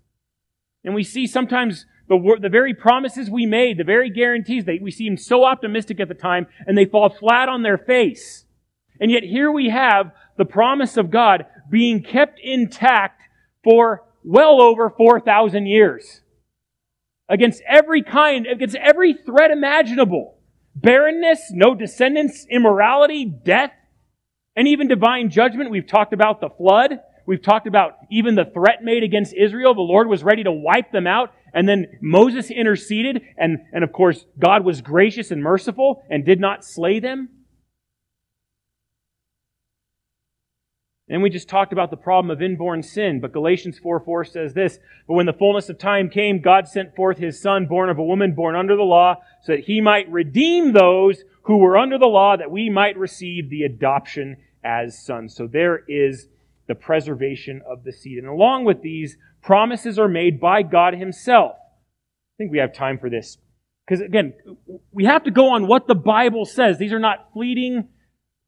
And we see sometimes the, the very promises we made, the very guarantees, they, we seem so optimistic at the time, and they fall flat on their face. And yet here we have the promise of God being kept intact for well over 4,000 years against every kind, against every threat imaginable. Barrenness, no descendants, immorality, death, and even divine judgment. We've talked about the flood. We've talked about even the threat made against Israel. The Lord was ready to wipe them out. And then Moses interceded. And, and of course, God was gracious and merciful and did not slay them. And we just talked about the problem of inborn sin, but Galatians 4 4 says this But when the fullness of time came, God sent forth his Son, born of a woman, born under the law, so that he might redeem those who were under the law, that we might receive the adoption as sons. So there is the preservation of the seed. And along with these, promises are made by God himself. I think we have time for this. Because again, we have to go on what the Bible says. These are not fleeting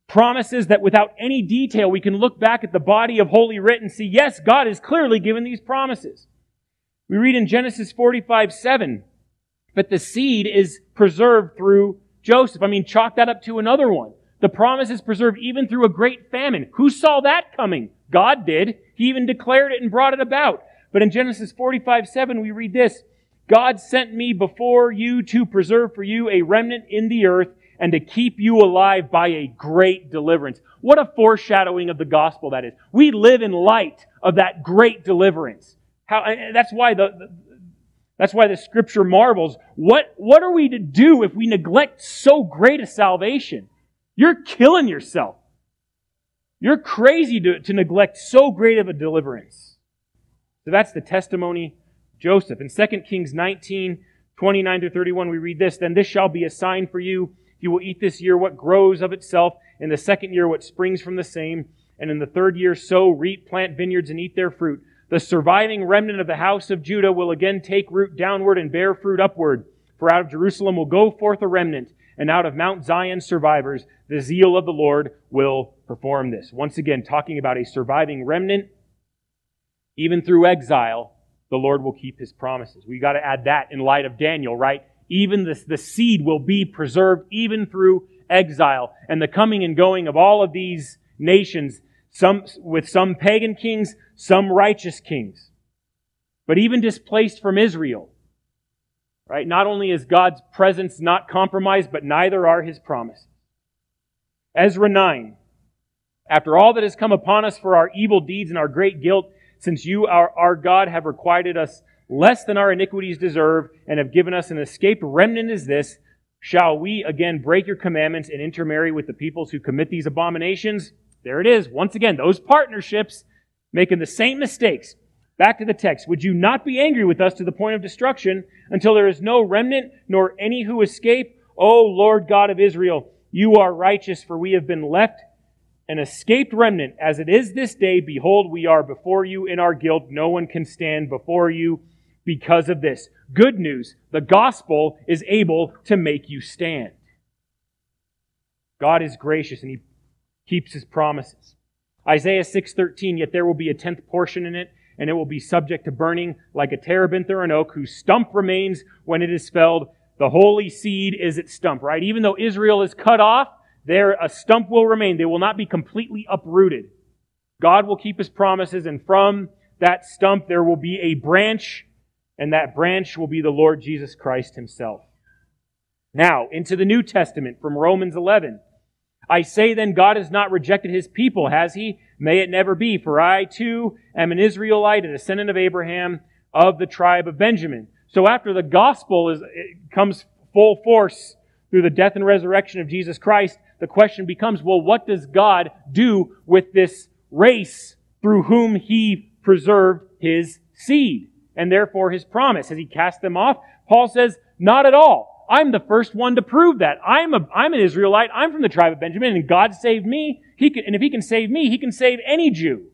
promises that without any detail we can look back at the body of Holy Writ and see, yes, God has clearly given these promises. We read in Genesis 45, 7, that the seed is preserved through Joseph. I mean, chalk that up to another one. The promise is preserved even through a great famine. Who saw that coming? God did. He even declared it and brought it about. But in Genesis 45, 7, we read this, God sent me before you to preserve for you a remnant in the earth and to keep you alive by a great deliverance. What a foreshadowing of the gospel that is. We live in light of that great deliverance. How, that's why the, the that's why the scripture marvels. What, what are we to do if we neglect so great a salvation? You're killing yourself. You're crazy to, to neglect so great of a deliverance. So that's the testimony Joseph. In 2 Kings 19, 29 to 31, we read this, Then this shall be a sign for you. You will eat this year what grows of itself, in the second year what springs from the same, and in the third year sow, reap, plant vineyards, and eat their fruit. The surviving remnant of the house of Judah will again take root downward and bear fruit upward. For out of Jerusalem will go forth a remnant, and out of Mount Zion survivors. The zeal of the Lord will perform this. Once again, talking about a surviving remnant, even through exile, the Lord will keep his promises. We got to add that in light of Daniel, right? Even the, the seed will be preserved even through exile and the coming and going of all of these nations, some with some pagan kings, some righteous kings. But even displaced from Israel, right? Not only is God's presence not compromised, but neither are his promises. Ezra 9. After all that has come upon us for our evil deeds and our great guilt, since you, our, our God, have requited us less than our iniquities deserve and have given us an escaped remnant as this, shall we again break your commandments and intermarry with the peoples who commit these abominations? There it is. Once again, those partnerships making the same mistakes. Back to the text. Would you not be angry with us to the point of destruction until there is no remnant nor any who escape? O Lord God of Israel, you are righteous, for we have been left an escaped remnant as it is this day. Behold, we are before you in our guilt. No one can stand before you because of this. Good news. The gospel is able to make you stand. God is gracious and he keeps his promises. Isaiah 6:13 yet there will be a tenth portion in it and it will be subject to burning like a terebinth or an oak whose stump remains when it is felled the holy seed is its stump right even though Israel is cut off there a stump will remain they will not be completely uprooted God will keep his promises and from that stump there will be a branch and that branch will be the Lord Jesus Christ himself. Now, into the New Testament from Romans 11. I say then, God has not rejected his people, has he? May it never be, for I too am an Israelite, a descendant of Abraham, of the tribe of Benjamin. So after the gospel is, comes full force through the death and resurrection of Jesus Christ, the question becomes, well, what does God do with this race through whom he preserved his seed? and therefore his promise. Has he cast them off? Paul says, not at all. I'm the first one to prove that. I'm, a, I'm an Israelite. I'm from the tribe of Benjamin, and God saved me. He can, and if he can save me, he can save any Jew.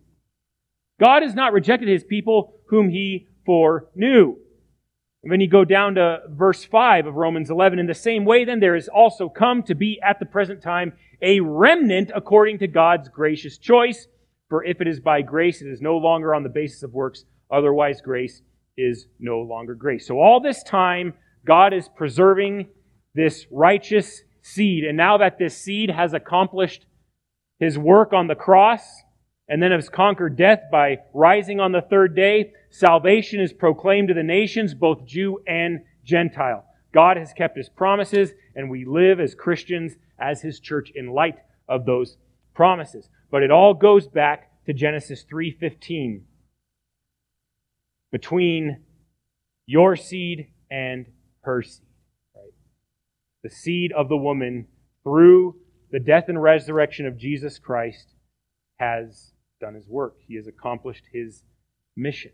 God has not rejected his people whom he foreknew. And then you go down to verse 5 of Romans 11. In the same way, then, there is also come to be at the present time a remnant according to God's gracious choice. For if it is by grace, it is no longer on the basis of works. Otherwise, grace is no longer grace. So all this time, God is preserving this righteous seed. And now that this seed has accomplished his work on the cross and then has conquered death by rising on the third day, salvation is proclaimed to the nations, both Jew and Gentile. God has kept his promises, and we live as Christians, as his church, in light of those promises. But it all goes back to Genesis 3:15 between your seed and her seed. Right? The seed of the woman through the death and resurrection of Jesus Christ has done his work. He has accomplished his mission.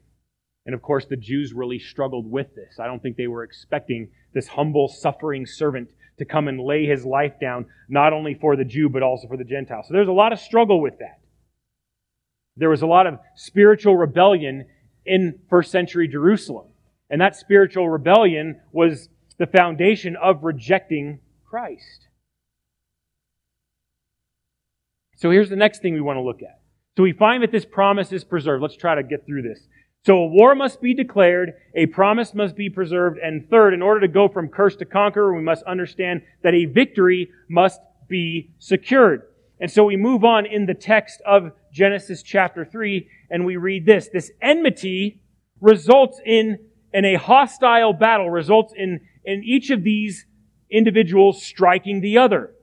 And of course, the Jews really struggled with this. I don't think they were expecting this humble, suffering servant to come and lay his life down, not only for the Jew, but also for the Gentile. So there's a lot of struggle with that. There was a lot of spiritual rebellion in first century Jerusalem. And that spiritual rebellion was the foundation of rejecting Christ. So here's the next thing we want to look at. So we find that this promise is preserved. Let's try to get through this. So a war must be declared, a promise must be preserved, and third, in order to go from curse to conqueror, we must understand that a victory must be secured. And so we move on in the text of Genesis chapter 3, and we read this. This enmity results in, in a hostile battle, results in, in each of these individuals striking the other.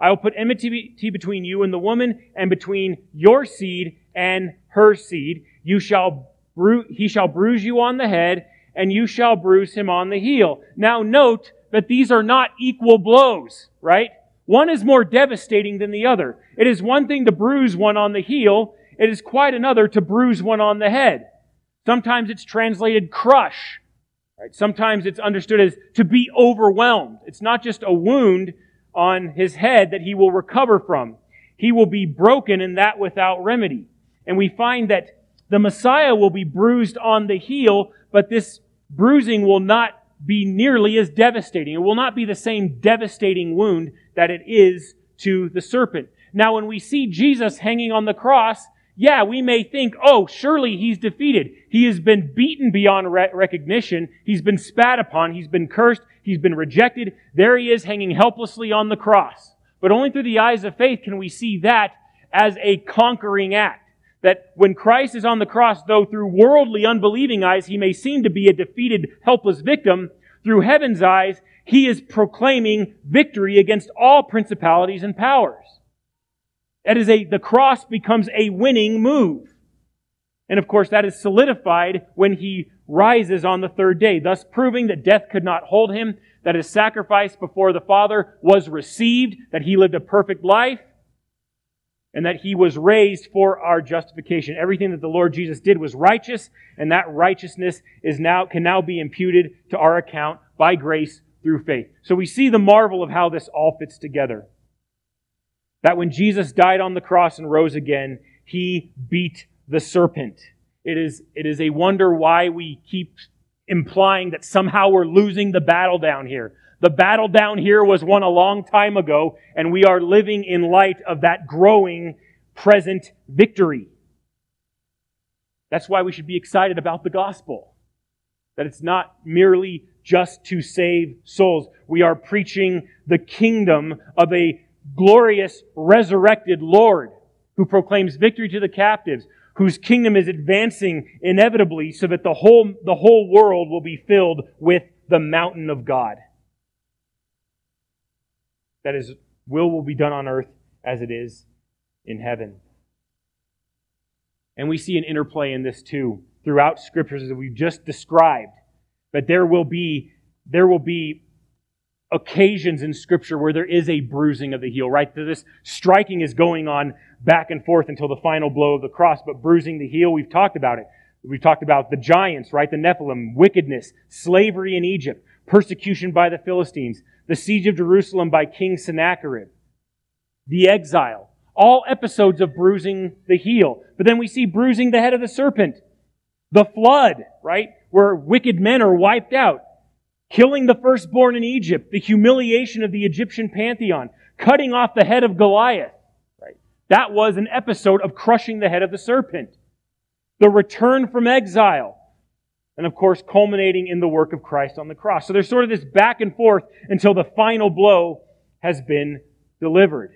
I will put enmity between you and the woman, and between your seed and her seed. You shall bru- he shall bruise you on the head, and you shall bruise him on the heel. Now note that these are not equal blows, right? One is more devastating than the other. It is one thing to bruise one on the heel. It is quite another to bruise one on the head. Sometimes it's translated crush. Right? Sometimes it's understood as to be overwhelmed. It's not just a wound on his head that he will recover from. He will be broken and that without remedy. And we find that the Messiah will be bruised on the heel, but this bruising will not be nearly as devastating. It will not be the same devastating wound that it is to the serpent. Now, when we see Jesus hanging on the cross, yeah, we may think, oh, surely he's defeated. He has been beaten beyond re- recognition. He's been spat upon. He's been cursed. He's been rejected. There he is hanging helplessly on the cross. But only through the eyes of faith can we see that as a conquering act. That when Christ is on the cross, though through worldly unbelieving eyes he may seem to be a defeated, helpless victim, through heaven's eyes, he is proclaiming victory against all principalities and powers. That is a, the cross becomes a winning move. And of course, that is solidified when he rises on the third day, thus proving that death could not hold him, that his sacrifice before the Father was received, that he lived a perfect life, and that he was raised for our justification. Everything that the Lord Jesus did was righteous, and that righteousness is now, can now be imputed to our account by grace through faith. So we see the marvel of how this all fits together. That when Jesus died on the cross and rose again, he beat the serpent. It is, it is a wonder why we keep implying that somehow we're losing the battle down here. The battle down here was won a long time ago, and we are living in light of that growing present victory. That's why we should be excited about the gospel. That it's not merely just to save souls. We are preaching the kingdom of a glorious resurrected Lord who proclaims victory to the captives, whose kingdom is advancing inevitably so that the whole, the whole world will be filled with the mountain of God. That is, will will be done on earth as it is in heaven. And we see an interplay in this too throughout scriptures as we've just described. That there will be, there will be occasions in Scripture where there is a bruising of the heel, right? This striking is going on back and forth until the final blow of the cross, but bruising the heel, we've talked about it. We've talked about the giants, right? The Nephilim, wickedness, slavery in Egypt, persecution by the Philistines, the siege of Jerusalem by King Sennacherib, the exile. All episodes of bruising the heel. But then we see bruising the head of the serpent. The flood, right? Where wicked men are wiped out killing the firstborn in Egypt, the humiliation of the Egyptian pantheon, cutting off the head of Goliath. Right? That was an episode of crushing the head of the serpent. The return from exile. And of course, culminating in the work of Christ on the cross. So there's sort of this back and forth until the final blow has been delivered.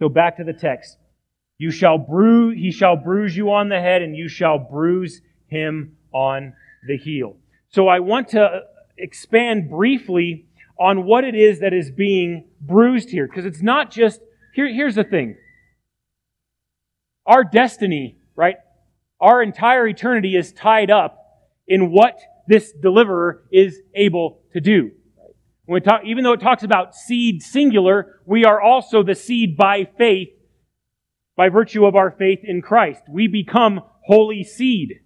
So back to the text. You shall bruise, he shall bruise you on the head and you shall bruise him on the heel. So I want to expand briefly on what it is that is being bruised here, because it's not just, here, here's the thing. Our destiny, right? Our entire eternity is tied up in what this deliverer is able to do. When we talk, even though it talks about seed singular, we are also the seed by faith, by virtue of our faith in Christ. We become holy seed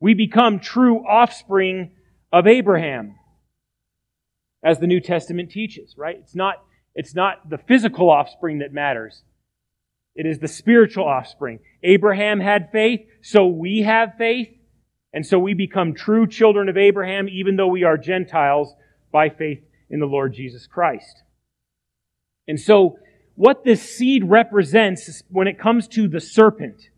we become true offspring of Abraham, as the New Testament teaches, right? It's not, it's not the physical offspring that matters. It is the spiritual offspring. Abraham had faith, so we have faith, and so we become true children of Abraham, even though we are Gentiles by faith in the Lord Jesus Christ. And so, what this seed represents when it comes to the serpent,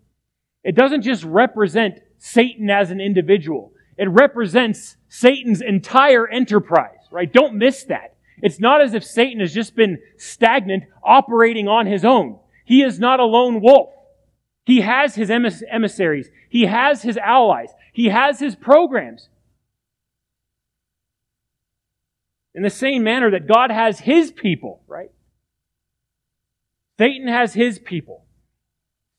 it doesn't just represent Satan as an individual. It represents Satan's entire enterprise, right? Don't miss that. It's not as if Satan has just been stagnant operating on his own. He is not a lone wolf. He has his emissaries. He has his allies. He has his programs. In the same manner that God has his people, right? Satan has his people.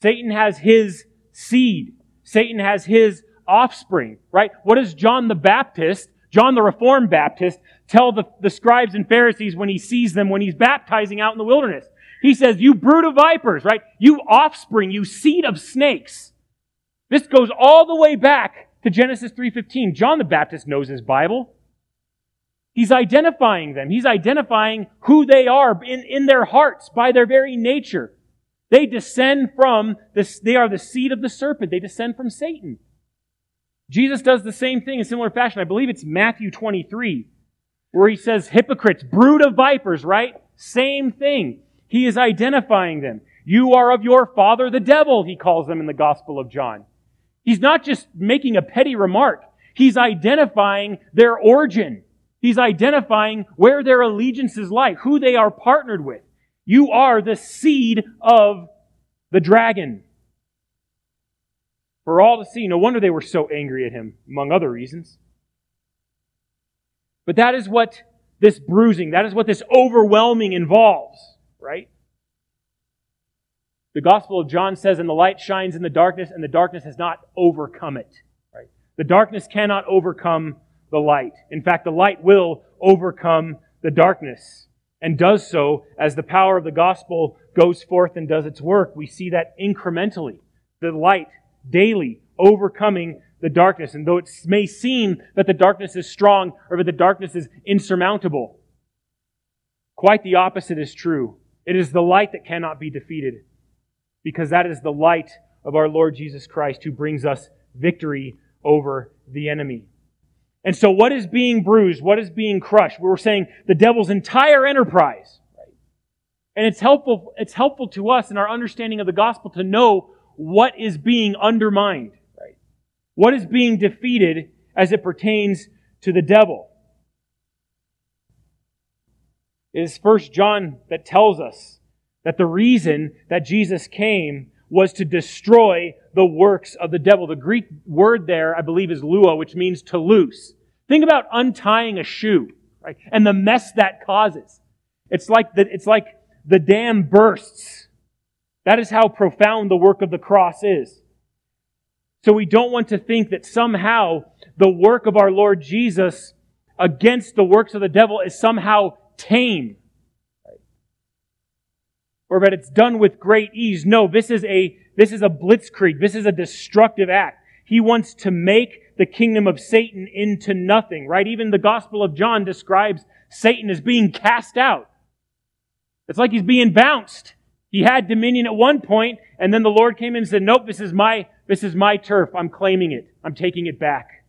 Satan has his seed. Satan has his offspring, right? What does John the Baptist, John the Reformed Baptist, tell the, the scribes and Pharisees when he sees them when he's baptizing out in the wilderness? He says, you brood of vipers, right? You offspring, you seed of snakes. This goes all the way back to Genesis 3.15. John the Baptist knows his Bible. He's identifying them. He's identifying who they are in, in their hearts by their very nature. They descend from this, they are the seed of the serpent. They descend from Satan. Jesus does the same thing in similar fashion. I believe it's Matthew 23, where he says, hypocrites, brood of vipers, right? Same thing. He is identifying them. You are of your father, the devil, he calls them in the Gospel of John. He's not just making a petty remark. He's identifying their origin. He's identifying where their allegiances lie, who they are partnered with. You are the seed of the dragon. For all to see, no wonder they were so angry at him, among other reasons. But that is what this bruising, that is what this overwhelming involves, right? The Gospel of John says, and the light shines in the darkness, and the darkness has not overcome it. Right? The darkness cannot overcome the light. In fact, the light will overcome the darkness and does so as the power of the gospel goes forth and does its work. We see that incrementally. The light daily overcoming the darkness. And though it may seem that the darkness is strong or that the darkness is insurmountable, quite the opposite is true. It is the light that cannot be defeated because that is the light of our Lord Jesus Christ who brings us victory over the enemy. And so what is being bruised? What is being crushed? We were saying the devil's entire enterprise. And it's helpful, it's helpful to us in our understanding of the gospel to know what is being undermined. Right? What is being defeated as it pertains to the devil. It is First John that tells us that the reason that Jesus came was to destroy the works of the devil. The Greek word there, I believe, is luo, which means to loose. Think about untying a shoe, right? And the mess that causes. It's like the, it's like the dam bursts. That is how profound the work of the cross is. So we don't want to think that somehow the work of our Lord Jesus against the works of the devil is somehow tame or that it's done with great ease. No, this is a, this is a blitzkrieg. This is a destructive act. He wants to make the kingdom of Satan into nothing, right? Even the Gospel of John describes Satan as being cast out. It's like he's being bounced. He had dominion at one point, and then the Lord came in and said, Nope, this is my, this is my turf. I'm claiming it. I'm taking it back.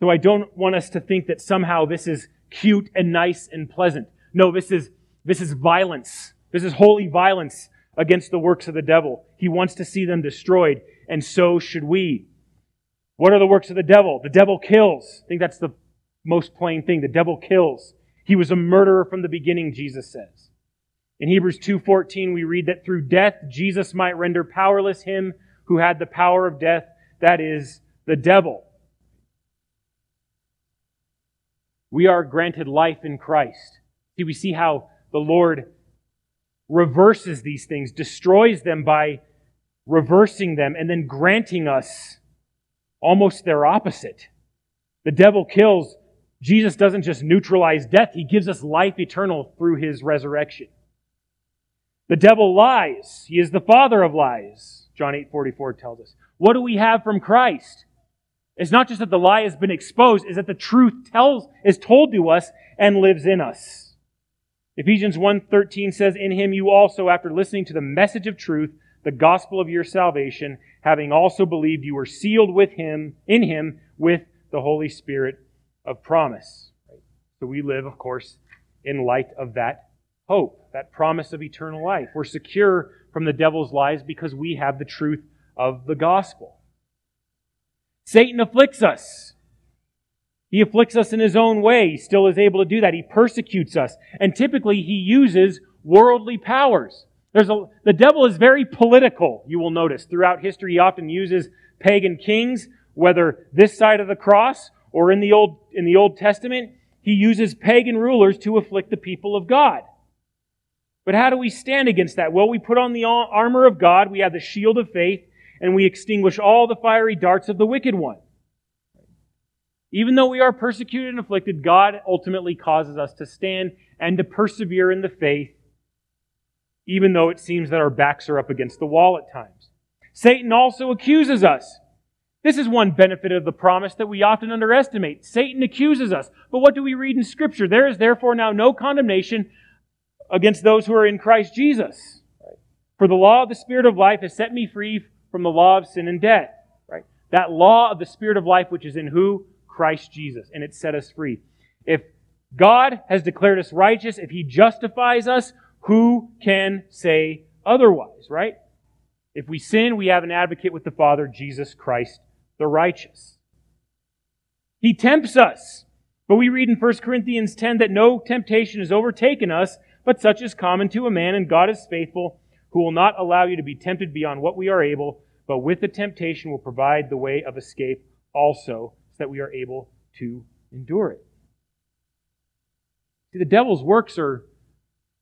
So I don't want us to think that somehow this is cute and nice and pleasant. No, this is, this is violence. This is holy violence against the works of the devil. He wants to see them destroyed, and so should we. What are the works of the devil? The devil kills. I think that's the most plain thing. The devil kills. He was a murderer from the beginning, Jesus says. In Hebrews 2:14 we read that through death Jesus might render powerless him who had the power of death, that is the devil. We are granted life in Christ. See, we see how the Lord reverses these things, destroys them by reversing them, and then granting us almost their opposite. The devil kills. Jesus doesn't just neutralize death, he gives us life eternal through his resurrection. The devil lies. He is the father of lies. John 8:44 tells us. What do we have from Christ? It's not just that the lie has been exposed, is that the truth tells is told to us and lives in us. Ephesians 1:13 says, "In him you also after listening to the message of truth, the gospel of your salvation, having also believed you were sealed with him in him with the Holy Spirit of promise." So we live, of course, in light of that hope, that promise of eternal life. We're secure from the devil's lies because we have the truth of the gospel. Satan afflicts us. He afflicts us in his own way. He still is able to do that. He persecutes us. And typically he uses worldly powers. There's a, the devil is very political, you will notice. Throughout history, he often uses pagan kings, whether this side of the cross or in the Old, in the Old Testament, he uses pagan rulers to afflict the people of God. But how do we stand against that? Well, we put on the armor of God, we have the shield of faith, and we extinguish all the fiery darts of the wicked one. Even though we are persecuted and afflicted, God ultimately causes us to stand and to persevere in the faith, even though it seems that our backs are up against the wall at times. Satan also accuses us. This is one benefit of the promise that we often underestimate. Satan accuses us. But what do we read in Scripture? There is therefore now no condemnation against those who are in Christ Jesus. For the law of the Spirit of life has set me free from the law of sin and death. Right? That law of the Spirit of life which is in who? Christ Jesus, and it set us free. If God has declared us righteous. If He justifies us, who can say otherwise, right? If we sin, we have an advocate with the Father, Jesus Christ the righteous. He tempts us. But we read in 1 Corinthians 10 that no temptation has overtaken us, but such is common to a man, and God is faithful, who will not allow you to be tempted beyond what we are able, but with the temptation will provide the way of escape also, so that we are able to endure it. See, the devil's works are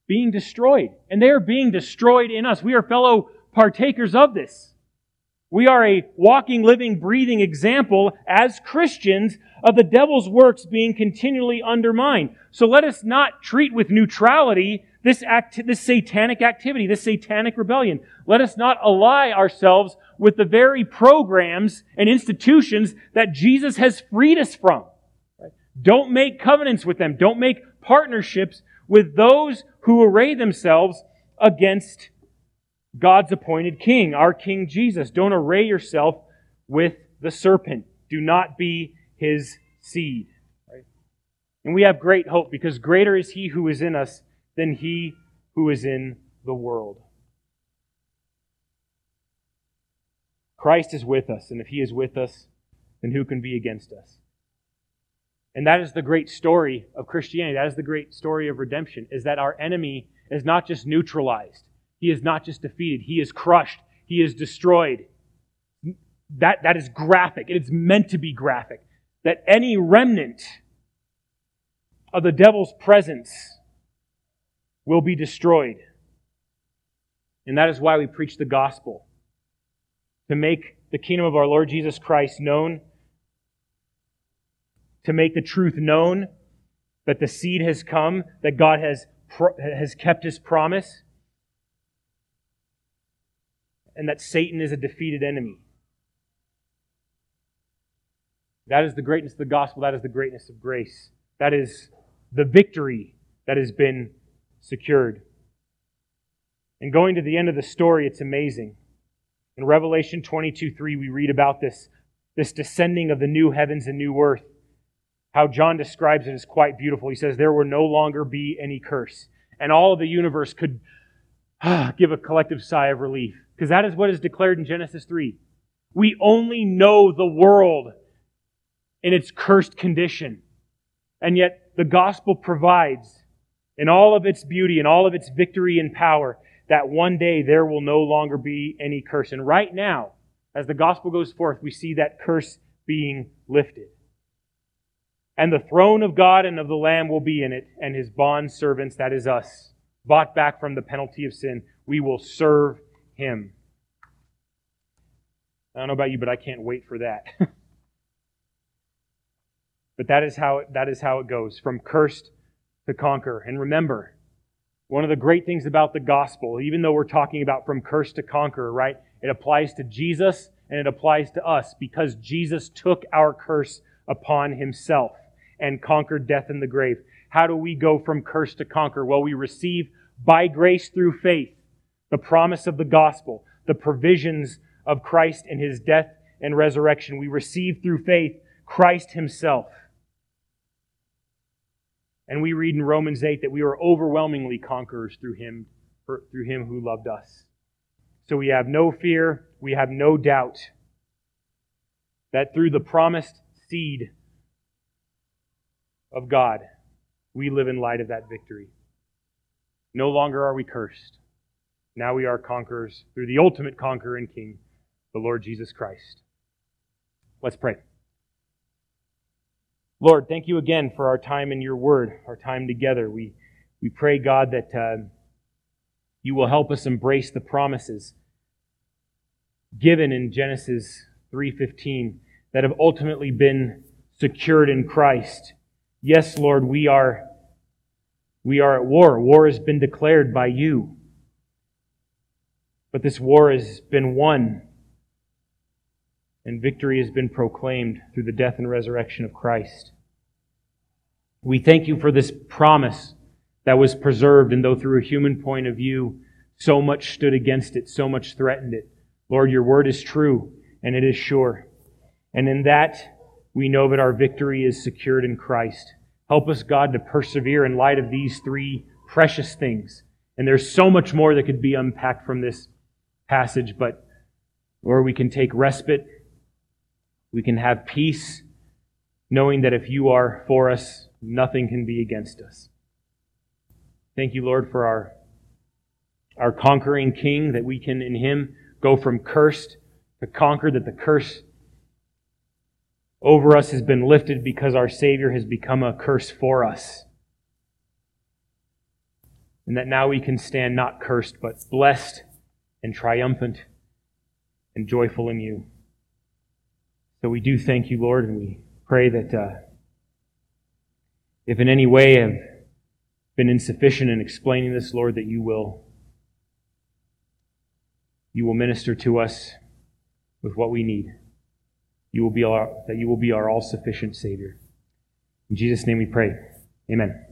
being destroyed, and they are being destroyed in us. We are fellow partakers of this. We are a walking, living, breathing example as Christians of the devil's works being continually undermined. So let us not treat with neutrality this act, this satanic activity, this satanic rebellion. Let us not ally ourselves with the very programs and institutions that Jesus has freed us from. Don't make covenants with them. Don't make partnerships with those who array themselves against God's appointed king, our King Jesus. Don't array yourself with the serpent. Do not be his seed. And we have great hope because greater is he who is in us than he who is in the world. Christ is with us, and if he is with us, then who can be against us? And that is the great story of Christianity. That is the great story of redemption, is that our enemy is not just neutralized. He is not just defeated, he is crushed, he is destroyed. That, that is graphic. It is meant to be graphic. That any remnant of the devil's presence will be destroyed. And that is why we preach the gospel to make the kingdom of our Lord Jesus Christ known, to make the truth known that the seed has come, that God has, has kept his promise and that Satan is a defeated enemy. That is the greatness of the gospel. That is the greatness of grace. That is the victory that has been secured. And going to the end of the story, it's amazing. In Revelation 22 3, we read about this, this descending of the new heavens and new earth. How John describes it is quite beautiful. He says, There will no longer be any curse. And all of the universe could ah, give a collective sigh of relief because that is what is declared in Genesis 3. We only know the world in its cursed condition. And yet the gospel provides in all of its beauty and all of its victory and power that one day there will no longer be any curse. And right now, as the gospel goes forth, we see that curse being lifted. And the throne of God and of the Lamb will be in it, and his bond servants, that is us, bought back from the penalty of sin, we will serve him. I don't know about you, but I can't wait for that. but that is how it, that is how it goes from cursed to conquer. And remember, one of the great things about the gospel, even though we're talking about from curse to conquer, right? It applies to Jesus and it applies to us because Jesus took our curse upon himself and conquered death in the grave. How do we go from curse to conquer? Well, we receive by grace through faith the promise of the gospel, the provisions of Christ and his death and resurrection. We receive through faith Christ himself. And we read in Romans 8 that we are overwhelmingly conquerors through him, through him who loved us. So we have no fear, we have no doubt that through the promised seed of God, we live in light of that victory. No longer are we cursed. Now we are conquerors through the ultimate conqueror and king, the Lord Jesus Christ. Let's pray. Lord, thank you again for our time in your word, our time together. We, we pray, God, that uh, you will help us embrace the promises given in Genesis 3:15 that have ultimately been secured in Christ. Yes, Lord, we are we are at war. War has been declared by you. But this war has been won, and victory has been proclaimed through the death and resurrection of Christ. We thank you for this promise that was preserved, and though through a human point of view, so much stood against it, so much threatened it. Lord, your word is true, and it is sure. And in that, we know that our victory is secured in Christ. Help us, God, to persevere in light of these three precious things. And there's so much more that could be unpacked from this passage, but or we can take respite, we can have peace, knowing that if you are for us, nothing can be against us. Thank you, Lord, for our, our conquering King, that we can in him go from cursed to conquered, that the curse over us has been lifted because our Savior has become a curse for us. And that now we can stand not cursed, but blessed and triumphant and joyful in you. So we do thank you, Lord, and we pray that uh, if in any way I've been insufficient in explaining this, Lord, that you will you will minister to us with what we need. You will be our, that you will be our all sufficient Savior. In Jesus' name we pray. Amen.